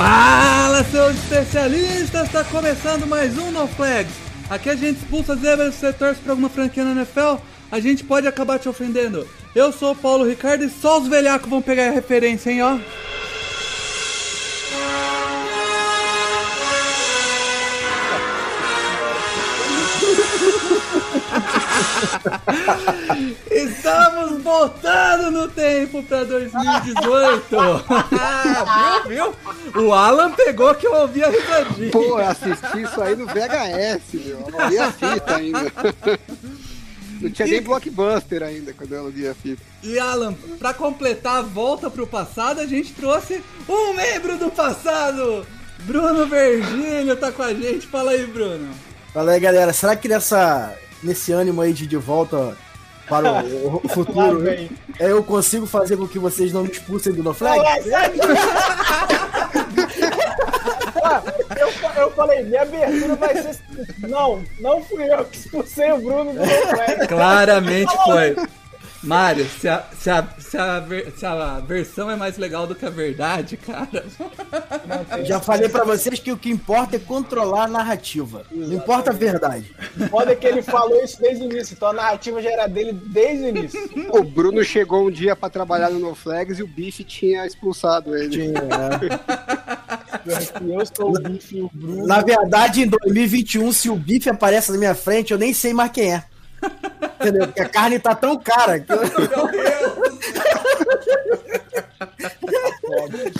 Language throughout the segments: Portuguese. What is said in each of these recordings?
Fala, seus especialistas! Está começando mais um No Flags. Aqui a gente expulsa zebras se torce pra alguma franquia na NFL, a gente pode acabar te ofendendo. Eu sou o Paulo Ricardo e só os velhacos vão pegar a referência, hein, ó. Estamos voltando no tempo pra 2018. Ah, viu, viu? O Alan pegou que eu ouvi a risadinha. Pô, eu assisti isso aí no VHS, meu. Eu aluguei a fita ainda. Não tinha nem blockbuster ainda quando eu aluguei a fita. E Alan, pra completar a volta pro passado, a gente trouxe um membro do passado. Bruno Virgílio tá com a gente. Fala aí, Bruno. Fala aí, galera. Será que nessa, nesse ânimo aí de de volta para o, o futuro, vem. é, eu consigo fazer com que vocês não me expulsem do No Flag? Ah, eu, eu falei, minha abertura vai ser. Não, não fui eu que expulsei o Bruno do meu flag. Claramente foi. Mário, se a, se, a, se, a se a versão é mais legal do que a verdade, cara. Já falei pra vocês que o que importa é controlar a narrativa. Não importa a verdade. Foda que ele falou isso desde o início, então a narrativa já era dele desde o início. O Bruno chegou um dia pra trabalhar no No Flags e o Bife tinha expulsado ele. Tinha, né? Eu sou o bife e o Bruno. Na verdade, em 2021, se o bife aparece na minha frente, eu nem sei mais quem é. Entendeu? Porque a carne tá tão cara que eu... Foda.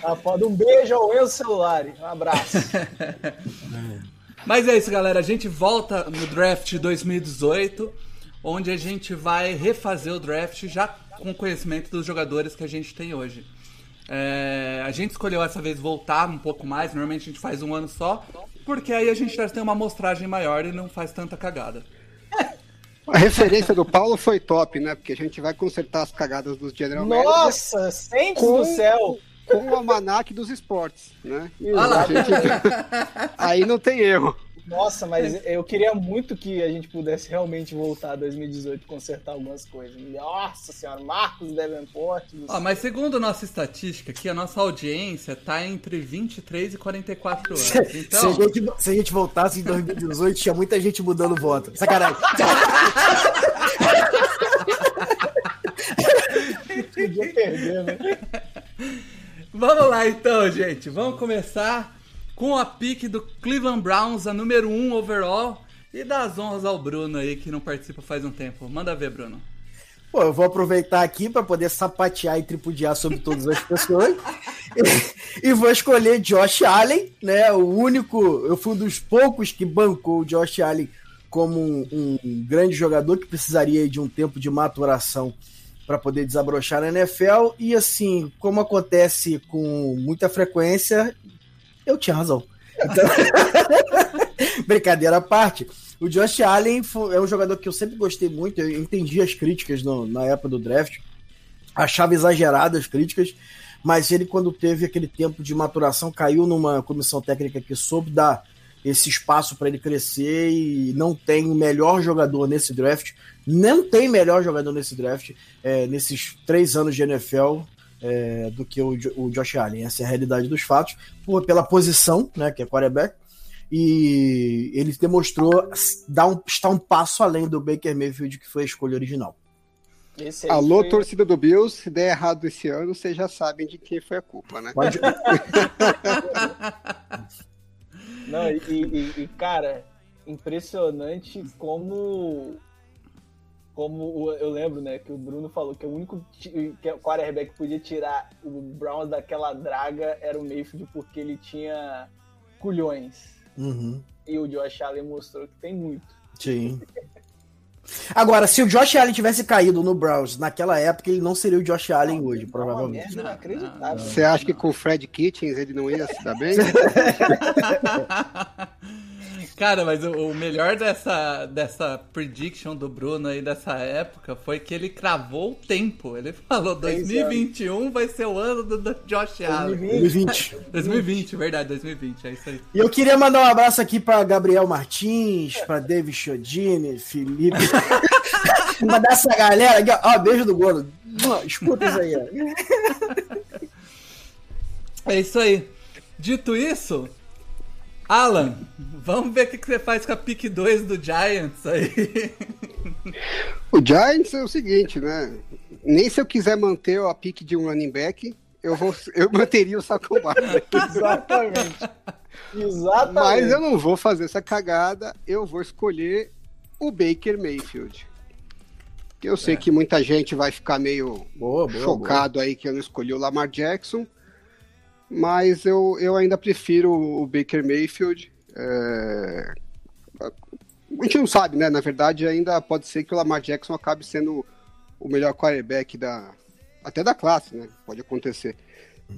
Tá foda. Um beijo ao Enzo Celulari. Um abraço. Mas é isso, galera. A gente volta no draft 2018, onde a gente vai refazer o draft já com conhecimento dos jogadores que a gente tem hoje. É, a gente escolheu essa vez voltar um pouco mais, normalmente a gente faz um ano só, porque aí a gente já tem uma amostragem maior e não faz tanta cagada. A referência do Paulo foi top, né? Porque a gente vai consertar as cagadas dos General Nossa, sente Com- do céu. com o almanac dos esportes, né? Olha lá. A gente- Aí não tem erro. Nossa, mas eu queria muito que a gente pudesse realmente voltar a 2018 e consertar algumas coisas. Nossa senhora, Marcos Davenport. Ó, mas segundo nossa estatística aqui, a nossa audiência tá entre 23 e 44 anos. Se, Então, a gente, se a gente voltasse em 2018, tinha muita gente mudando voto. Sacanagem. podia perder, né? Vamos lá então, gente. Vamos começar com a pique do Cleveland Browns, a número 1 overall. E das honras ao Bruno aí, que não participa faz um tempo. Manda ver, Bruno. Pô, eu vou aproveitar aqui para poder sapatear e tripudiar sobre todas as pessoas. e vou escolher Josh Allen, né? O único, eu fui um dos poucos que bancou o Josh Allen como um, um grande jogador que precisaria de um tempo de maturação para poder desabrochar na NFL. E assim, como acontece com muita frequência, eu tinha razão. Então, brincadeira à parte. O Josh Allen é um jogador que eu sempre gostei muito. Eu entendi as críticas no- na época do draft. Achava exageradas as críticas. Mas ele, quando teve aquele tempo de maturação, caiu numa comissão técnica que soube dar esse espaço para ele crescer e não tem o melhor jogador nesse draft. Não tem melhor jogador nesse draft, é, nesses três anos de NFL, é, do que o, o Josh Allen. Essa é a realidade dos fatos. Por, pela posição, né, que é quarterback. E ele demonstrou dar um, estar um passo além do Baker Mayfield, que foi a escolha original. Esse aí Alô, foi- torcida do Bills, se der errado esse ano, vocês já sabem de quem foi a culpa, né? Pode- Não, e, e- e, cara, impressionante como. Como eu lembro, né, que o Bruno falou que o único que o quarterback que podia tirar o Browns daquela draga era o Mayfield porque ele tinha culhões. Uhum, E o Josh Allen mostrou que tem muito. sim. Agora, se o Josh Allen tivesse caído no Browns naquela época, ele não seria o Josh Allen hoje, provavelmente. Merda inacreditável. Você acha que com o Fred Kitchens ele não ia se dar bem? Cara, mas o, o melhor dessa, dessa prediction do Bruno aí dessa época foi que ele cravou o tempo. Ele falou 2021 vai ser o ano do, do Josh Allen. 2020. 2020, verdade, 2020, é isso aí. E eu queria mandar um abraço aqui para Gabriel Martins, para David Chodini, Felipe. mandar essa galera aqui, ó, beijo do gordo. Escuta isso aí, ó. É isso aí. Dito isso, Alan, vamos ver o que, que você faz com a pick 2 do Giants aí. O Giants é o seguinte, né? Nem se eu quiser manter a pick de um running back, eu, vou, eu manteria o Barkley. Exatamente. Exatamente. Mas eu não vou fazer essa cagada, eu vou escolher o Baker Mayfield. Eu sei É. que muita gente vai ficar meio Boa, boa, chocado aí que eu não escolhi o Lamar Jackson, mas eu, eu ainda prefiro o Baker Mayfield. É, A gente não sabe, né? Na verdade, ainda pode ser que o Lamar Jackson acabe sendo o melhor quarterback da até da classe, né? Pode acontecer.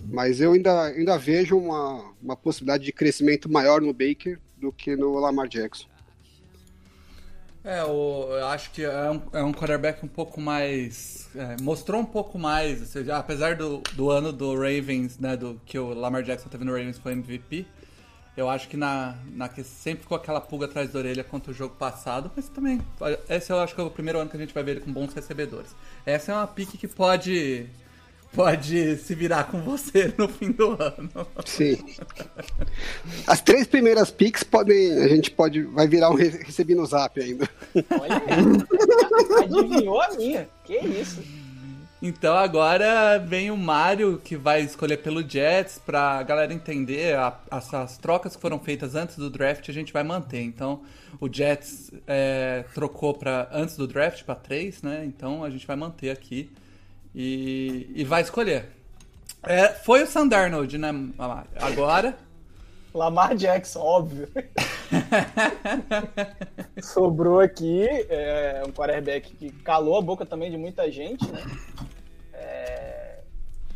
Mas eu ainda, ainda vejo uma, uma possibilidade de crescimento maior no Baker do que no Lamar Jackson. É, eu acho que é um, é um quarterback um pouco mais. é, mostrou um pouco mais, ou seja, apesar do, do ano do Ravens, né, do que o Lamar Jackson teve no Ravens foi MVP, eu acho que na, na que sempre ficou aquela pulga atrás da orelha contra o jogo passado, mas também, esse eu acho que é o primeiro ano que a gente vai ver ele com bons recebedores. Essa é uma pique que pode. Pode se virar com você no fim do ano. Sim. As três primeiras picks podem. A gente pode. Vai virar um re- recebi no zap ainda. Olha aí. Adivinhou a minha. Que isso? Então agora vem o Mario que vai escolher pelo Jets pra galera entender a- as, as trocas que foram feitas antes do draft a gente vai manter. Então o Jets é, trocou para antes do draft para 3, né? Então a gente vai manter aqui e, e vai escolher. É, foi o Sandarnold, né? Agora Lamar Jackson, óbvio. Sobrou aqui é, um quarterback que calou a boca também de muita gente, né? É,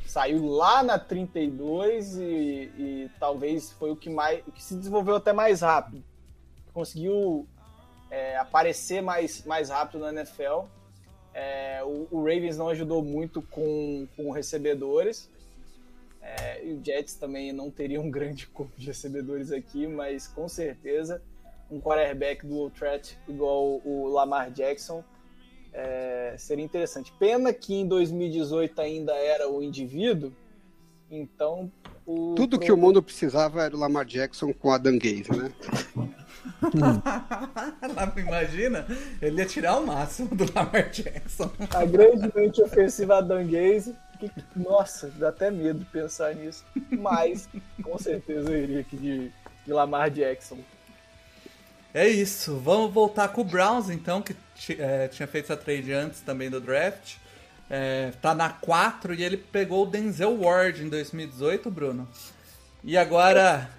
saiu lá na 32 e, e talvez foi o que mais o que se desenvolveu até mais rápido. Conseguiu é, aparecer mais, mais rápido na NFL. É, o, o Ravens não ajudou muito com, com recebedores. É, e o Jets também não teria um grande corpo de recebedores aqui, mas com certeza um quarterback do threat igual o Lamar Jackson é, seria interessante. Pena que em 2018 ainda era o indivíduo, então o Tudo que o mundo precisava era o Lamar Jackson com a Dan Gaze, né? imagina, ele ia tirar o máximo do Lamar Jackson. a grandemente ofensiva que, nossa, dá até medo pensar nisso, mas com certeza eu iria aqui de, de Lamar Jackson. É isso, vamos voltar com o Browns então, que é, tinha feito essa trade antes também do draft. É, tá na 4 e ele pegou o Denzel Ward em 2018, Bruno. E agora.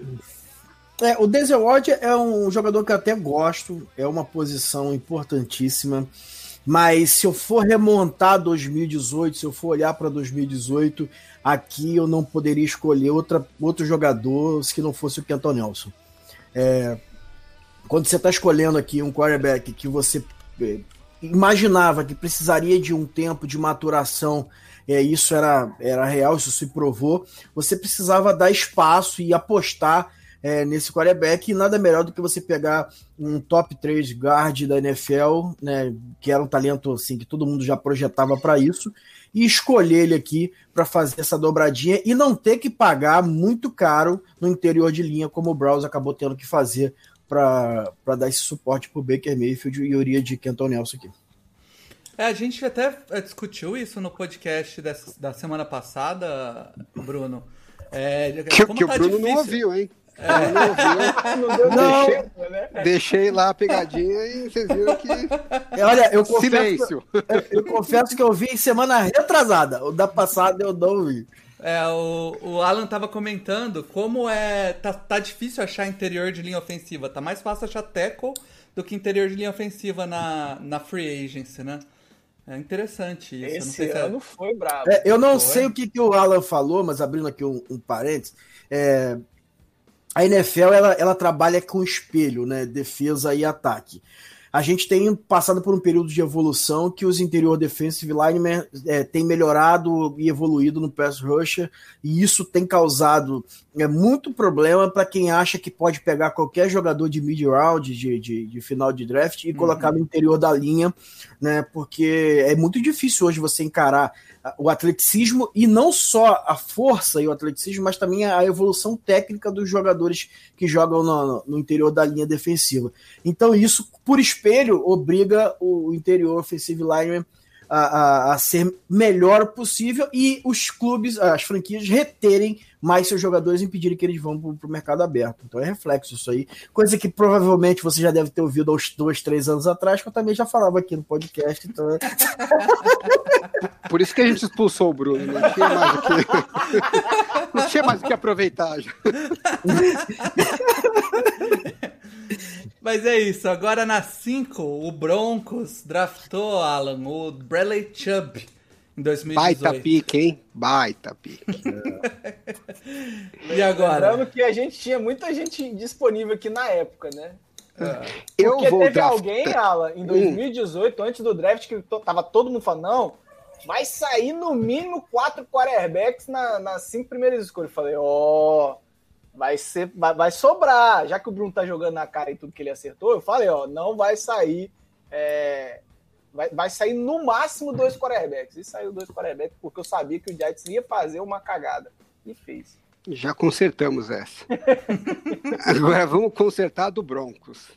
É, o Denzel Ward é um jogador que eu até gosto, é uma posição importantíssima, mas se eu for remontar 2018, se eu for olhar para 2018, aqui eu não poderia escolher outra, outro jogador que não fosse o Kenton Nelson. É, quando você está escolhendo aqui um quarterback que você é, imaginava que precisaria de um tempo de maturação, é, isso era, era real, isso se provou, você precisava dar espaço e apostar é, nesse quarterback, e nada melhor do que você pegar um top 3 guard da NFL, né, que era um talento assim que todo mundo já projetava para isso, e escolher ele aqui para fazer essa dobradinha e não ter que pagar muito caro no interior de linha, como o Browns acabou tendo que fazer para dar esse suporte para o Baker Mayfield e Uriah de Kenton Nelson aqui. É, a gente até é, discutiu isso no podcast dessa- da semana passada, Bruno. É, Que, como que o tá Bruno não difícil- ouviu, hein? Ele não. Não deu Não. tempo, né? Deixei lá a pegadinha e vocês viram que. Olha, eu confesso, Silêncio. eu, eu confesso que eu vi semana retrasada, o da passada eu não vi. É, o, o Alan tava comentando como é. Tá, tá difícil achar interior de linha ofensiva. Tá mais fácil achar tackle do que interior de linha ofensiva na, na free agency, né? É interessante isso. Esse é ano se foi brabo. É, eu não foi. sei o que, que o Alan falou, mas abrindo aqui um, um parênteses, é, a NFL ela, ela trabalha com espelho, né? Defesa e ataque a gente tem passado por um período de evolução que os interior defensive linemen é, têm melhorado e evoluído no pass rusher, e isso tem causado é, muito problema para quem acha que pode pegar qualquer jogador de mid round, de, de, de final de draft, e uhum. colocar no interior da linha, né? Porque é muito difícil hoje você encarar o atleticismo e não só a força e o atleticismo, mas também a evolução técnica dos jogadores que jogam no, no interior da linha defensiva. Então, isso, por espelho, obriga o interior offensive lineman a, a, a, ser melhor possível e os clubes, as franquias, reterem mais seus jogadores e impedirem que eles vão para o mercado aberto. Então é reflexo isso aí. Coisa que provavelmente você já deve ter ouvido há uns dois, três anos atrás, que eu também já falava aqui no podcast. Então... É Por isso que a gente expulsou o Bruno. Não tinha mais o que, não tinha mais o que aproveitar. Mas é isso. Agora na 5, o Broncos draftou, Alan, o Bradley Chubb em 2018. Baita pique, hein? Baita pique. e agora? Lembrando que a gente tinha muita gente disponível aqui na época, né? É. Eu Porque vou teve draft... alguém, Alan, em 2018, hum. antes do draft, que tava todo mundo falando, não, vai sair no mínimo quatro quarterbacks na, nas cinco primeiras escolhas. Eu falei, ó... Oh, vai ser, vai, vai, sobrar. Já que o Bruno tá jogando na cara e tudo que ele acertou, eu falei, ó, não vai sair. É, vai, vai sair no máximo dois quarterbacks. E saiu dois quarterbacks porque eu sabia que o Giants ia fazer uma cagada. E fez. Já consertamos essa. Agora vamos consertar do Broncos.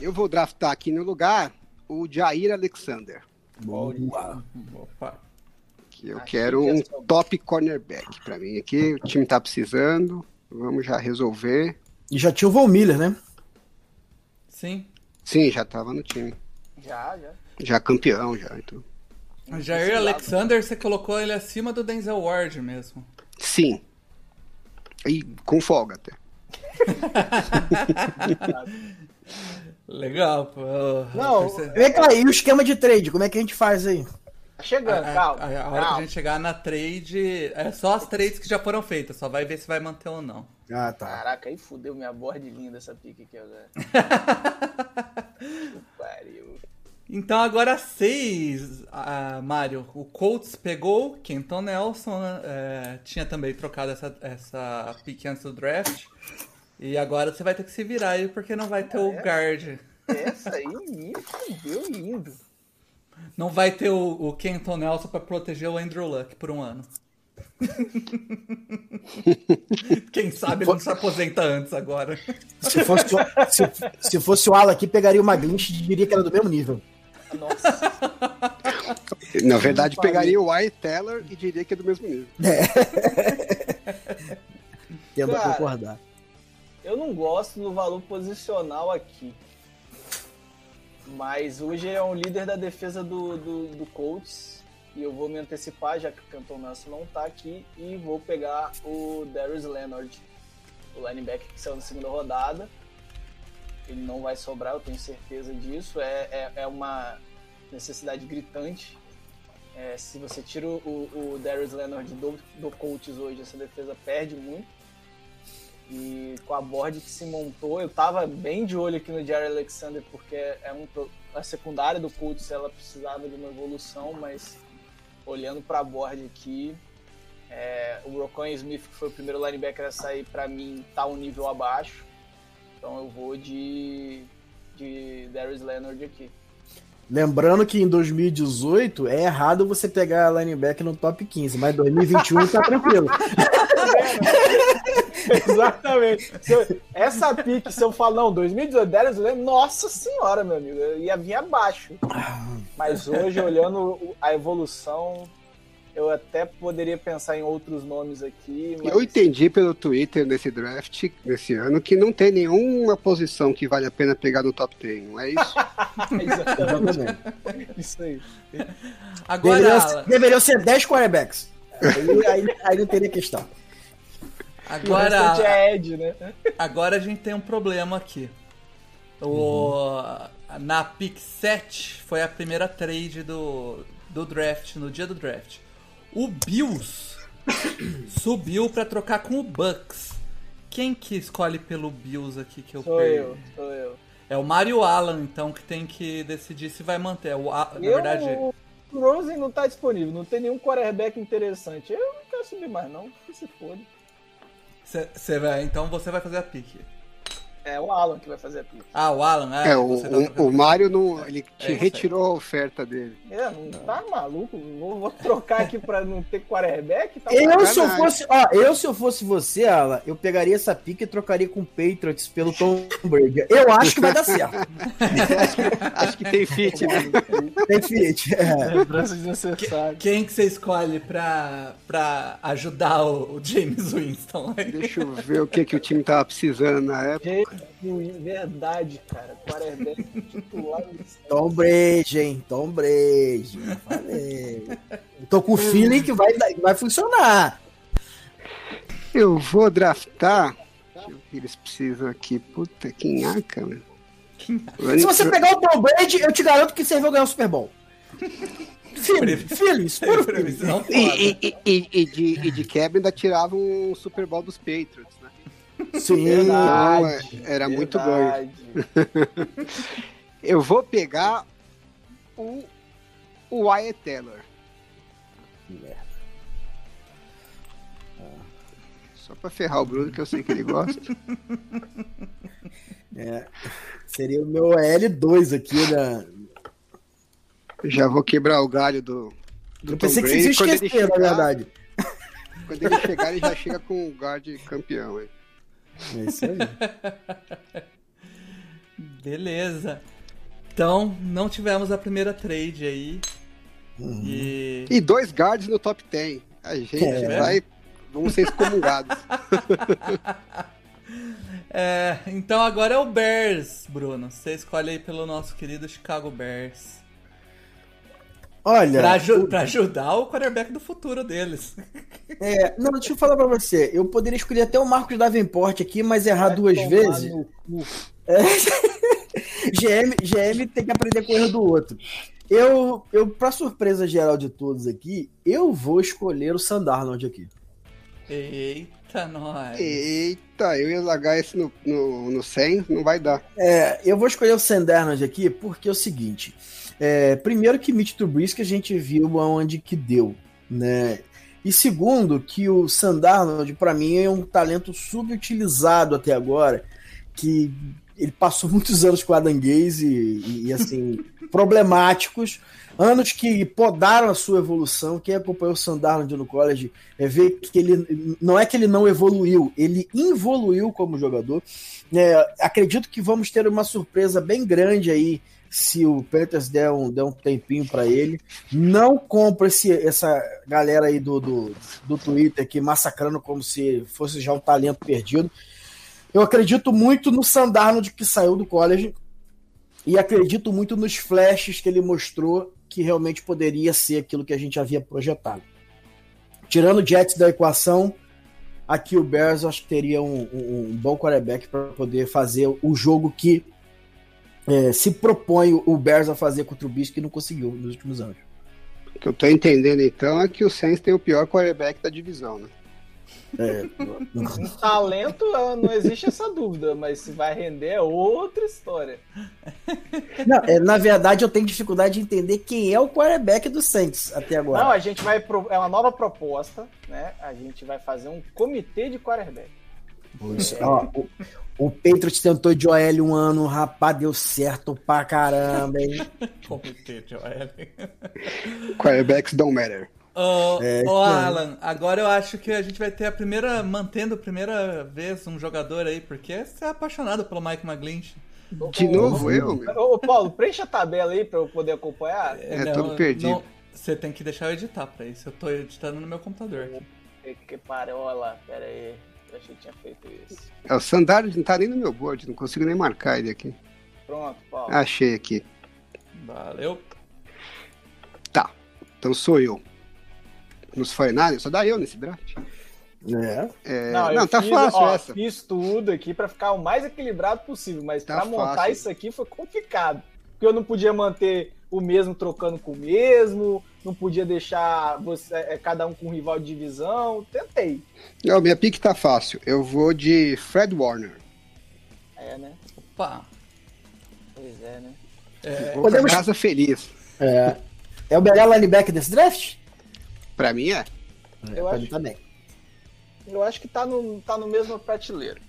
Eu vou draftar aqui no lugar o Jair Alexander. Boa. Opa. Que eu quero um top cornerback para mim aqui. O time tá precisando. Vamos já resolver. E já tinha o Von Miller, né? Sim. Sim, já tava no time. Já, já. Já campeão, já. Então. O Jair Alexander, você colocou ele acima do Denzel Ward mesmo. Sim. E com folga até. Legal, pô. Não, vem cá, e o esquema de trade, como é que a gente faz aí? Tá chegando, a, calma. A, a, hora calma. que a gente chegar na trade, é só as trades que já foram feitas, só vai ver se vai manter ou não. Ah, tá. Caraca, aí fudeu minha board linda essa pique aqui agora. pariu. Então agora seis, uh, Mário. O Colts pegou Kenton Nelson, uh, tinha também trocado essa, essa pique antes do draft. E agora você vai ter que se virar aí porque não vai ter ah, o é? guard. Essa aí me fudeu lindo. Não vai ter o, o Kenton Nelson para proteger o Andrew Luck por um ano. Quem sabe ele não se aposenta antes agora. Se fosse, o, se, se fosse o Alan aqui, pegaria uma glitch e diria que era do mesmo nível. Nossa. Na verdade, pegaria o Wyatt Teller e diria que é do mesmo nível. É. Tendo a concordar. Eu não gosto do valor posicional aqui. Mas hoje é um líder da defesa do, do, do Colts. E eu vou me antecipar, já que o Canton Nelson não tá aqui. E vou pegar o Darius Leonard, o linebacker que saiu na segunda rodada. Ele não vai sobrar, eu tenho certeza disso. É, é, é uma necessidade gritante. É, se você tira o, o Darius Leonard do, do Colts hoje, essa defesa perde muito. E com a board que se montou, eu tava bem de olho aqui no Jerry Alexander, porque é um, a secundária do Colts ela precisava de uma evolução, mas olhando para a board aqui, é, o Rocon Smith, que foi o primeiro linebacker a sair, para mim tá um nível abaixo. Então eu vou de, de Darius Leonard aqui. Lembrando que em 2018 é errado você pegar linebacker no top 15, mas 2021 tá tranquilo. Exatamente. essa pique, se eu falar, não, 2018, Darius Leonard, nossa senhora, meu amigo, eu ia vir abaixo. Mas hoje, olhando a evolução, eu até poderia pensar em outros nomes aqui. Mas... Eu entendi pelo Twitter nesse draft, nesse ano, que não tem nenhuma posição que vale a pena pegar no top 10, não é isso? Exatamente. isso aí. Agora, deveriam, deveriam ser 10 quarterbacks. Aí, aí, aí não teria questão. Agora, é Ed, né? agora a gente tem um problema aqui. O, Na pick 7 foi a primeira trade do, do draft, no dia do draft. O Bills subiu pra trocar com o Bucks. Quem que escolhe pelo Bills aqui que eu Sou perdi? eu, sou eu. É o Mario Allen, então, que tem que decidir se vai manter. O, A- na Eu- verdade, O Rosen não tá disponível, não tem nenhum quarterback interessante. Eu não quero subir mais, não. Que se foda. Cê, cê vai, então você vai fazer a pique. É o Alan que vai fazer a pick. Ah, o Alan, ah, É, o, tá o, Mário não. Ele É te isso aí. retirou a oferta dele. É, não tá maluco? Vou, vou trocar aqui pra não ter quarterback? Tá Eu, se eu fosse, ó, eu, se eu fosse você, Ala, eu pegaria essa pique e trocaria com o Patriots pelo Tom Brady. Eu acho que vai dar certo. Acho que tem fit, né? Tem fit. É. Quem que você escolhe pra, pra ajudar o, o James Winston? aí? Deixa eu ver o que, que o time tava precisando na época. Verdade, cara. Quarterback titular. Tom Brady, hein? Tom Brady. Falei. Eu tô com o feeling que vai, vai funcionar. Eu vou draftar. Deixa eu ver o que eles precisam aqui. Puta, que nhaca, mano. Se você pegar o Tom Brady, eu te garanto que você vai ganhar o Super Bowl. Feeling, feelings, puro. E, e, e, e de, e de quebra ainda tiravam um Super Bowl dos Patriots? Sim. É, era muito ganho. Verdade. Eu vou pegar o, o Wyatt Taylor. Só pra ferrar o Bruno, que eu sei que ele gosta. É. Seria o meu L2 aqui, né? Já vou quebrar o galho do, do Eu Tom pensei que Brady. vocês iam Quando ele esquecer, na verdade. Quando ele chegar, ele já chega com o guard campeão. hein? É isso aí. Beleza. Então, não tivemos a primeira trade aí. Uhum. E. E dois guards no top 10. A gente É. vai. Vamos ser excomungados. É, então agora é o Bears, Bruno. Você escolhe aí pelo nosso querido Chicago Bears. Olha, Pra, aju- pra ajudar o quarterback do futuro deles. é, não, deixa eu falar pra você. Eu poderia escolher até o Marcos Davenport aqui, mas errar Vai duas vezes. cu. GM, GM tem que aprender com o erro do outro. Eu, eu, pra surpresa geral de todos aqui, eu vou escolher o Sandarnold aqui. Eita, nós. Eita, eu ia largar esse no, no, no 100, não vai dar. É, eu vou escolher o Sandarnold aqui porque é o seguinte. É, primeiro que Mitch Trubisky a gente viu aonde que deu, né? E segundo que o Sandarnold para mim é um talento subutilizado até agora, que ele passou muitos anos com o Adam Gaze e, e, assim problemáticos, anos que podaram a sua evolução. Quem acompanhou o Sandarnold no college é ver que ele não é que ele não evoluiu, ele evoluiu como jogador. É, acredito que vamos ter uma surpresa bem grande aí se o Panthers der um, der um tempinho para ele. Não compra esse, essa galera aí do, do, do Twitter aqui massacrando como se fosse já um talento perdido. Eu acredito muito no Sandarnold que saiu do college e acredito muito nos flashes que ele mostrou que realmente poderia ser aquilo que a gente havia projetado. Tirando o Jets da equação, aqui o Bears acho que teria um, um- um bom quarterback para poder fazer o jogo que é, se propõe o Bears a fazer contra o Trubisky que não conseguiu nos últimos anos. O que eu tô entendendo então é que o Saints tem o pior quarterback da divisão, né? É, Um talento, não existe essa dúvida, mas se vai render é outra história. não, é, na verdade, eu tenho dificuldade de entender quem é o quarterback do Saints até agora. Não, a gente vai. pro- É uma nova proposta, né? A gente vai fazer um comitê de quarterback. Isso, ó, o, o Patriots tentou de OL um ano, rapaz, deu certo pra caramba, hein? Comitê, Joel. Quarterbacks don't matter. Ô, É, ô, então. Alan, agora eu acho que a gente vai ter a primeira, mantendo a primeira vez um jogador aí, porque você é apaixonado pelo Mike McGlinch. De Ô, novo eu. Ô, Paulo, preencha a tabela aí pra eu poder acompanhar. É, todo perdido. Você tem que deixar eu editar pra isso. Eu tô editando no meu computador aqui. Que, que parola, pera aí. Eu achei que tinha feito isso. É, o Sandard não tá nem no meu board, não consigo nem marcar ele aqui. Pronto, Paulo. Achei aqui. Valeu. Tá, então sou eu. Nos 49 só dá eu nesse draft. É. É, Não, não, eu tá fiz, fácil ó, essa. Fiz tudo aqui pra ficar o mais equilibrado possível, mas Tá pra montar isso aqui foi complicado. Porque eu não podia manter o mesmo trocando com o mesmo, não podia deixar você, é, cada um com um rival de divisão. Tentei. Não, minha pique tá fácil. Eu vou de Fred Warner. É, né? Opa. Pois é, né? Vou Podemos- pra casa feliz. É. É o melhor linebacker desse draft? Pra mim é. Eu pra acho- mim também. Eu acho que tá no, tá no mesmo prateleiro.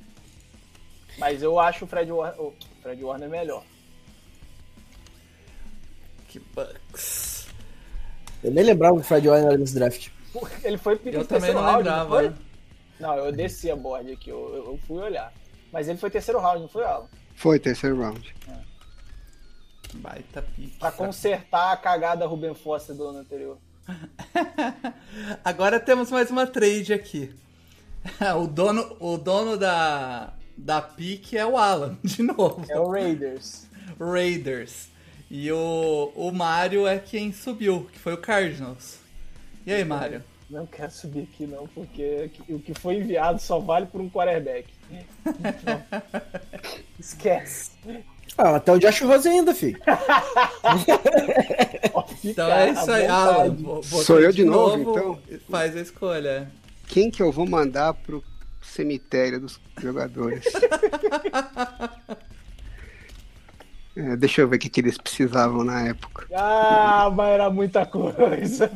Mas eu acho o Fred Warner, o Fred Warner melhor. Que Bucks. Eu nem lembrava o Fred Warner nesse draft. Ele foi pique Eu também terceiro não round, lembrava. foi? né? Não, eu desci a board aqui, eu, eu- fui olhar. Mas ele foi terceiro round, não foi, Alan? Foi terceiro round. Baita pique. Pra consertar a cagada Ruben Foster do ano anterior. Agora temos mais uma trade aqui. O dono, o dono da, da pique é o Alan, de novo. É o Raiders. Raiders. E o, o Mario é quem subiu, que foi o Cardinals. E aí, Mario? Não quero subir aqui não, porque o que foi enviado só vale por um quarterback. Então, Esquece. Ah, até o Josh Rose ainda, filho. Então é isso aí, Sou eu de novo, então? Faz a escolha. Quem que eu vou mandar pro cemitério dos jogadores? É, deixa eu ver o que, que eles precisavam na época. Ah, mas era muita coisa.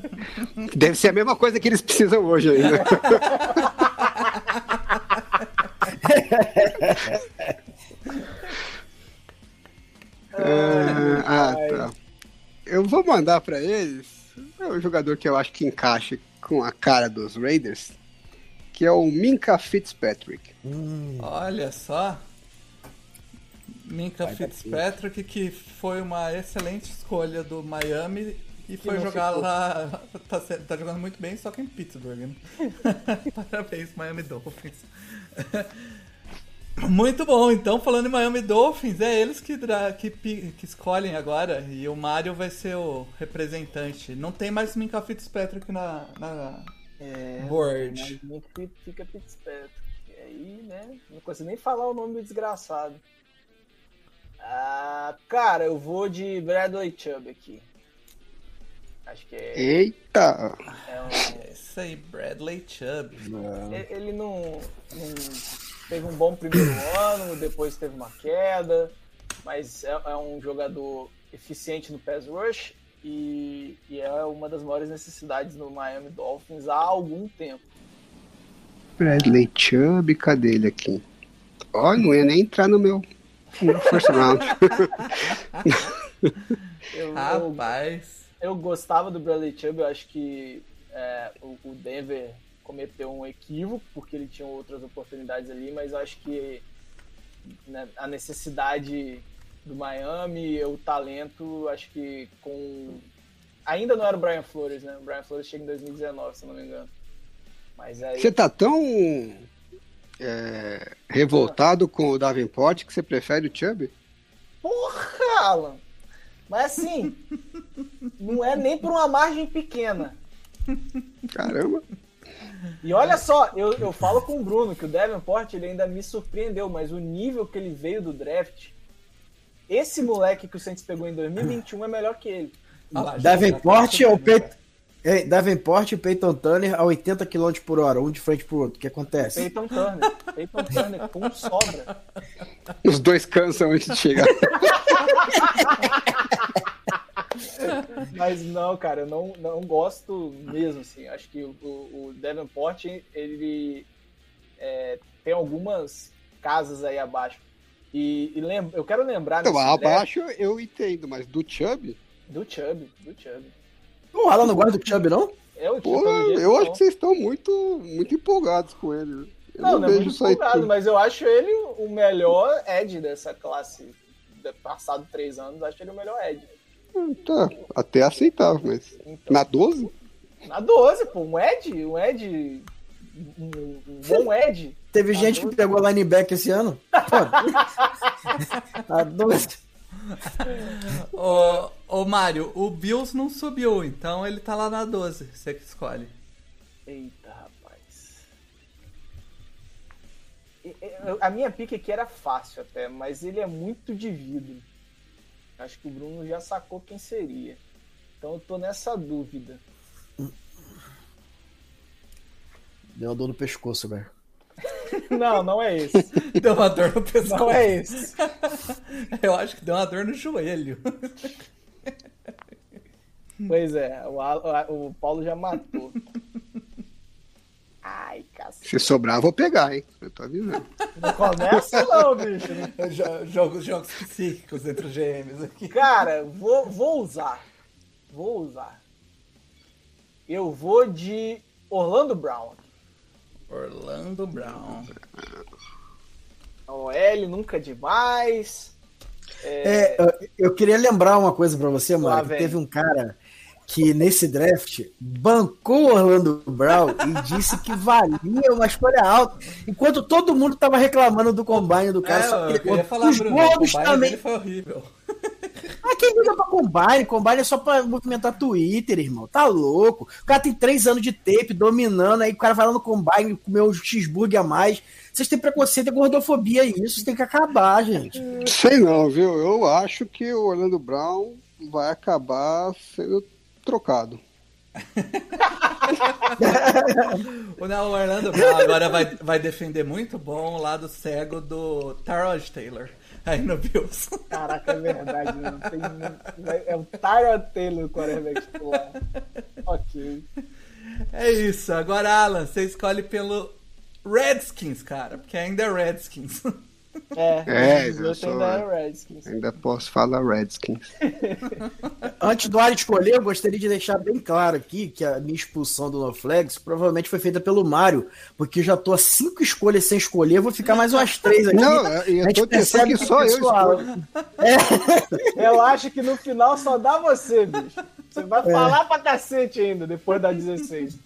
Deve ser a mesma coisa que eles precisam hoje ainda. É, ah, tá. Eu vou mandar pra eles é um jogador que eu acho que encaixa com a cara dos Raiders, que é o Minka Fitzpatrick. Olha só. Minka Fitzpatrick, que foi uma excelente escolha do Miami e foi não jogar ficou. lá. Tá, tá jogando muito bem, só que em Pittsburgh. Né? Parabéns, Miami Dolphins. Muito bom, então falando em Miami Dolphins, é eles que, que, que escolhem agora e o Mario vai ser o representante. Não tem mais Minka Fitzpatrick na, na É, board. fica Fitzpatrick. Aí, né? Não consigo nem falar o nome do desgraçado. Ah, cara, eu vou de Bradley Chubb aqui. Acho que é, Eita! é um, É isso aí, Bradley Chubb. Ele- Ele não, não teve um bom primeiro ano, depois teve uma queda, mas é, é um jogador eficiente no pass rush e, e é uma das maiores necessidades no Miami Dolphins há algum tempo. Bradley Chubb, cadê ele aqui? Ó, não ia nem entrar no meu first round. Eu, eu, Rapaz. eu gostava do Bradley Chubb, eu acho que é, o, o Denver cometeu um equívoco, porque ele tinha outras oportunidades ali, mas eu acho que né, a necessidade do Miami, o talento, acho que com. Ainda não era o Brian Flores, né? O Brian Flores chega em 2019, se eu não me engano. Mas aí. Você tá tão é, revoltado com o Davenport que você prefere o Chubb? Porra, Alan! Mas assim, não é nem por uma margem pequena. Caramba! E olha só, eu, eu falo com o Bruno que o Davenport ele ainda me surpreendeu, mas o nível que ele veio do draft, esse moleque que o Saints pegou em 2021 é melhor que ele. Já- Davenport ou subindo, Peyton... É, Davenport e Peyton Turner a 80 km por hora, um de frente pro outro. O que acontece? Peyton Turner. Peyton Turner com sobra. Os dois cansam antes de chegar. Mas não, cara, eu não, não gosto mesmo, assim. Acho que o, o Davenport, ele é, tem algumas casas aí abaixo. E, e lem- eu quero lembrar Então, abaixo eu entendo, mas do Chubb? do Chubb, do Chubb. O Alan não gosta do Chubb, não? Eu, Pô, pelo jeito, eu não. acho que vocês estão muito, muito empolgados com ele. Eu Não, não é vejo muito isso aí empolgado, tudo. mas eu acho ele o melhor Ed dessa classe. De passado três anos, acho ele o melhor Ed. Tá, até aceitável, mas. Então, Na 12? na 12, pô, um Ed, um Ed. Um, um bom Ed. Teve Na gente que 12. pegou linebacker esse ano. Pô. A 12. Ô, ô Mário, o Bills não subiu, então ele tá lá na 12. Você que escolhe. Eita, rapaz. A minha pique aqui era fácil até, mas ele é muito de vidro. Acho que o Bruno já sacou quem seria. Então eu tô nessa dúvida. Deu uma dor no pescoço, velho. Não, não é esse. Deu uma dor no pescoço. Não é esse. Eu acho que deu uma dor no joelho. Pois é, o, Al- o Paulo já matou. Ai, cacete. Se sobrar, eu vou pegar, hein? Eu tô avisando. Não começa não, bicho. Jo- Jogos, jogos psíquicos entre os GMs aqui. Cara, vou, vou usar. Vou usar. Eu vou de Orlando Brown. Orlando Brown. OL nunca demais. É, eu- eu queria lembrar uma coisa pra você, Lá mano. que vem. Teve um cara que nesse draft bancou o Orlando Brown e disse que valia uma escolha alta, enquanto todo mundo tava reclamando do combine do cara. É, só que eu queria falar, os Bruno, o gordos combine também. dele foi horrível. Ah, quem liga pra Combine? Combine é só pra movimentar Twitter, irmão. Tá louco. O cara tem três anos de tape dominando, aí o cara vai lá no Combine comer um cheeseburger a mais. Vocês têm preconceito, é gordofobia isso. Tem que acabar, gente. Sei não, viu? Eu acho que o Orlando Brown vai acabar sendo trocado. O não, o Orlando Brown agora vai, vai defender muito bom o lado cego do Tarot Taylor aí no Bills. Caraca, é verdade. Não tem, nem- é o Tyra Taylor, quarterback titular. Ok. É isso. Agora, Alan, você escolhe pelo Redskins, cara, porque ainda é Redskins. É, É, 2018 eu sou- ainda é Redskins. Ainda posso falar Redskins. Antes do Ari escolher, eu gostaria de deixar bem claro aqui que a minha expulsão do NoFlex provavelmente foi feita pelo Mário, porque já tô a cinco escolhas sem escolher, vou ficar mais umas três aqui. Não, A eu gente tô pensando percebe que só eu escolho. Relaxa que no final só dá você, bicho. Você vai É. falar pra cacete ainda, depois da 16.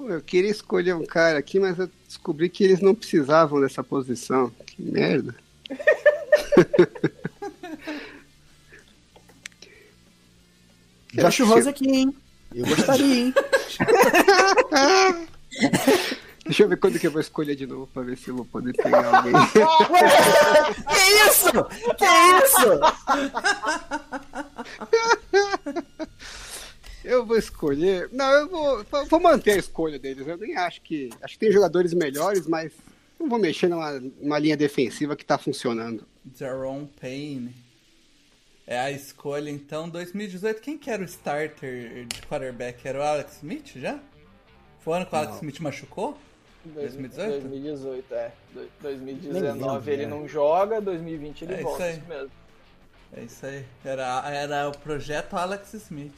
Pô, eu queria escolher um cara aqui, mas eu descobri que eles não precisavam dessa posição. Que merda. Josh Rose aqui, hein? Eu gostaria, hein? Deixa eu ver quando que eu vou escolher de novo pra ver se eu vou poder pegar alguém. que isso? Que isso? Eu vou escolher. Não, eu vou, vou manter a escolha deles. Eu nem acho que. Acho que tem jogadores melhores, mas não vou mexer numa, numa linha defensiva que tá funcionando. Jerome Payne. É a escolha, então, 2018. Quem que era o starter de quarterback? Era o Alex Smith já? Foi o ano que o Alex Smith machucou? 2018? 2018, é. Do- Nem 2019 lembro, ele né? não joga, 2020 ele É volta. Isso mesmo. É isso aí. Era, era o projeto Alex Smith.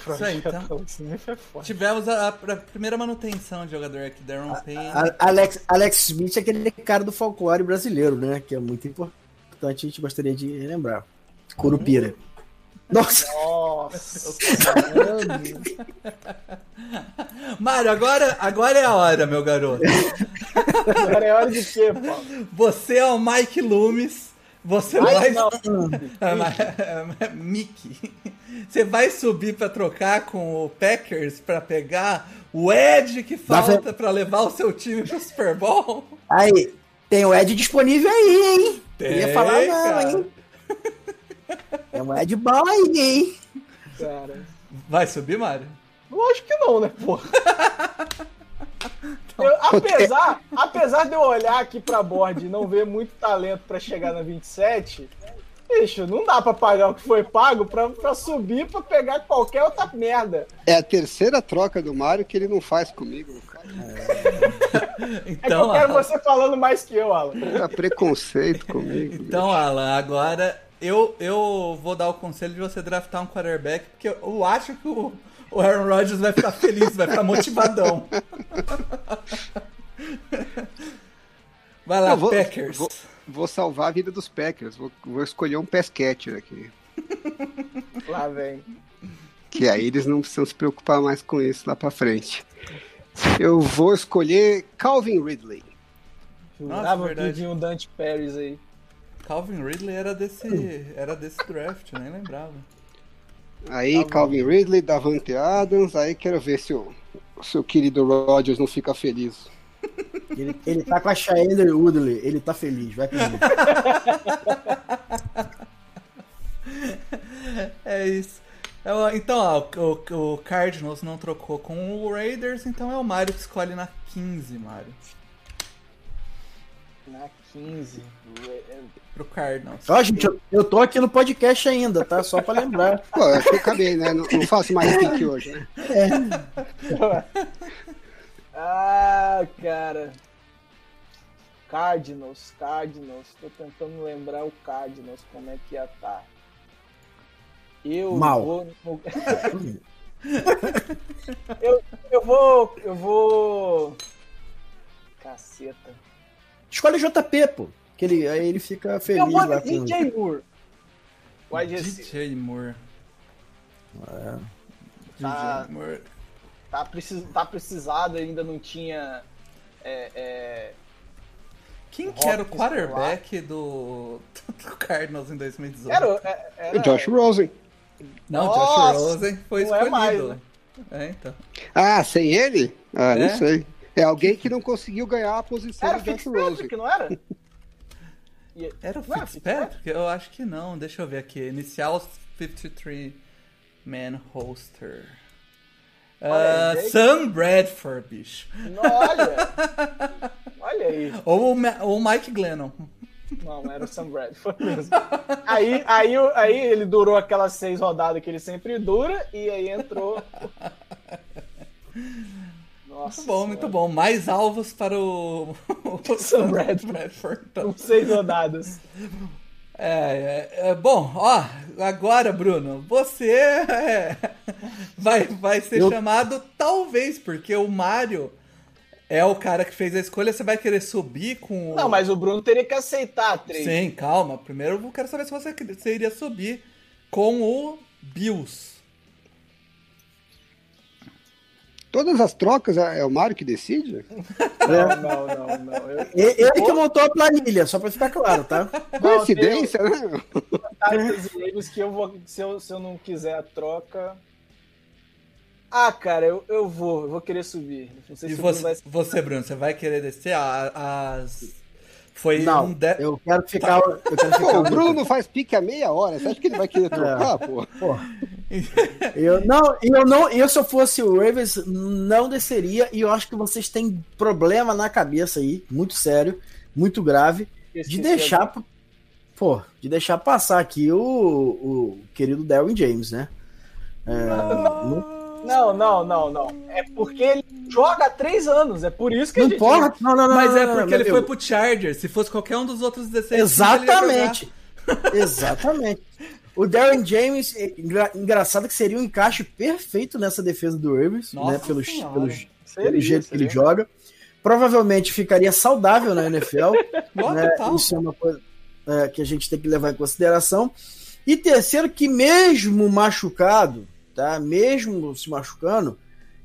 Isso aí, então. É. Tivemos a, a primeira manutenção de jogador aqui, Darren Payne. A- Alex, Alex Smith é aquele cara do folclore brasileiro, né? Que é muito importante, a gente gostaria de relembrar. Curupira. Nossa! Nossa. Mário, agora, agora é a hora, meu garoto. Agora é hora de quê, Paulo? Você é o Mike Loomis. Você Ai, vai. não. É, mas- é, Mickey. Você vai subir pra trocar com o Packers pra pegar o Ed que falta pra levar o seu time pro Super Bowl? Aí, tem o Ed disponível aí, hein? Tem, Queria falar não, cara. hein? É um Ed bom aí, hein? Cara. Vai subir, Mário? Lógico que não, né, porra? Eu- apesar, apesar de eu olhar aqui pra board e não ver muito talento pra chegar na 27, bicho, não dá pra pagar o que foi pago pra, pra subir pra pegar qualquer outra merda. É a terceira troca do Mario que ele não faz comigo. Cara. É que Então, eu quero Alan, você falando mais que eu, Alan. Tá preconceito comigo. então, Alan, agora eu, eu vou dar o conselho de você draftar um quarterback, porque eu, eu acho que o, o Aaron Rodgers vai ficar feliz, vai ficar motivadão. Vai lá, Eu vou- Packers. vou- Vou salvar a vida dos Packers. Vou, vou escolher um pass catcher aqui. Lá vem. Que aí eles não precisam se preocupar mais com isso lá pra frente. Eu vou escolher Calvin Ridley. Jurava que verdade. vinha um Dante Pérez aí. Calvin Ridley era desse, era desse draft, eu nem lembrava. Aí Calvin Ridley, Davante Adams. Aí quero ver se o, se o querido Rodgers não fica feliz. Ele, ele tá com a Cheyenne Woodley, ele tá feliz, vai comigo. É isso. É, Então, ó, o, o- Cardinals não trocou com o Raiders, então é o Mario que escolhe na 15, Mario. Na 15. é- Pro Cardinals. Ó, gente, eu, eu tô aqui no podcast ainda, tá? Só pra lembrar. Pô, eu acho que eu acabei, né? Não, não faço mais pique hoje, né? Ah, cara. Cardinals, Cardinals. Tô tentando lembrar o Cardinals, como é que ia estar. Eu Mal. vou. no- eu, eu vou. Eu vou. Caceta. Escolhe o JP, pô. Que ele, aí ele fica Eu feliz vou lá com... DJ Moore. Wide. DJ Moore. É. DJ Tá. Moore. Tá, precis, tá precisado, ainda não tinha. É, é, Quem que era o quarterback do, do Cardinals em 2018? era, é- era, O Josh Rosen. Não, Nossa, Josh Rosen foi não é mais, escolhido. né? É, então. Ah, sem ele? Ah, É? não sei. É alguém que não conseguiu ganhar a posição Era do Josh Fitzpatrick, Rosen. não era? Era o Não era Fitzpatrick? Eu acho que não. Deixa eu ver aqui. Inicial 53 Man Hoster. Jake. Sam Bradford, bicho. Olha! Olha aí. Ou o, Ma- ou o Mike Glennon. Não, era o Sam Bradford mesmo. Aí, aí, aí ele durou aquelas seis rodadas que ele sempre dura, e aí entrou. Nossa. Muito bom, muito bom. Mais alvos para o, o Sam Bradford. Bradford. então. Com seis rodadas. É, é, é, bom, ó, agora, Bruno, você é, vai, vai ser Eu- chamado, talvez, porque o Mário é o cara que fez a escolha, você vai querer subir com o... Não, mas o Bruno teria que aceitar a trade. Sim, calma. Primeiro eu quero saber se você, você iria subir com o Bills. Todas as trocas é é o Mário que decide? Não, não, não, não. Eu, Ele que montou a planilha, só pra ficar claro, tá? Coincidência, né? Que eu vou. Se eu, se eu não quiser a troca. Ah, cara, eu, eu vou, eu vou querer subir. Não sei E se você, vai. você, Bruno, você vai querer descer a- as... Foi Não, um... De... eu quero ficar. Eu quero ficar Pô, o Bruno faz pique a meia hora. Você acha que ele vai querer trocar, pô? Pô. Eu não, eu não, eu se eu fosse o Ravens não desceria e eu acho que vocês têm problema na cabeça aí, muito sério, muito grave, de deixar, pô, de deixar passar aqui o, o querido Darwin James, né? É, não, Não, não, não, não. É porque ele joga há três anos. É por isso que a não gente. importa, não, não, não, Mas não, é não, porque não, ele foi pro Chargers. Se fosse qualquer um dos outros 16 Exatamente. Exatamente. O Darren James, é engra- engraçado que seria um encaixe perfeito nessa defesa do Ravens, né? Pelos, Senhora. pelos, Seria, pelo jeito que ele seria. joga. Provavelmente ficaria saudável na NFL. Né? Isso é uma coisa é, que a gente tem que levar em consideração. E terceiro, que mesmo machucado, tá? Mesmo se machucando,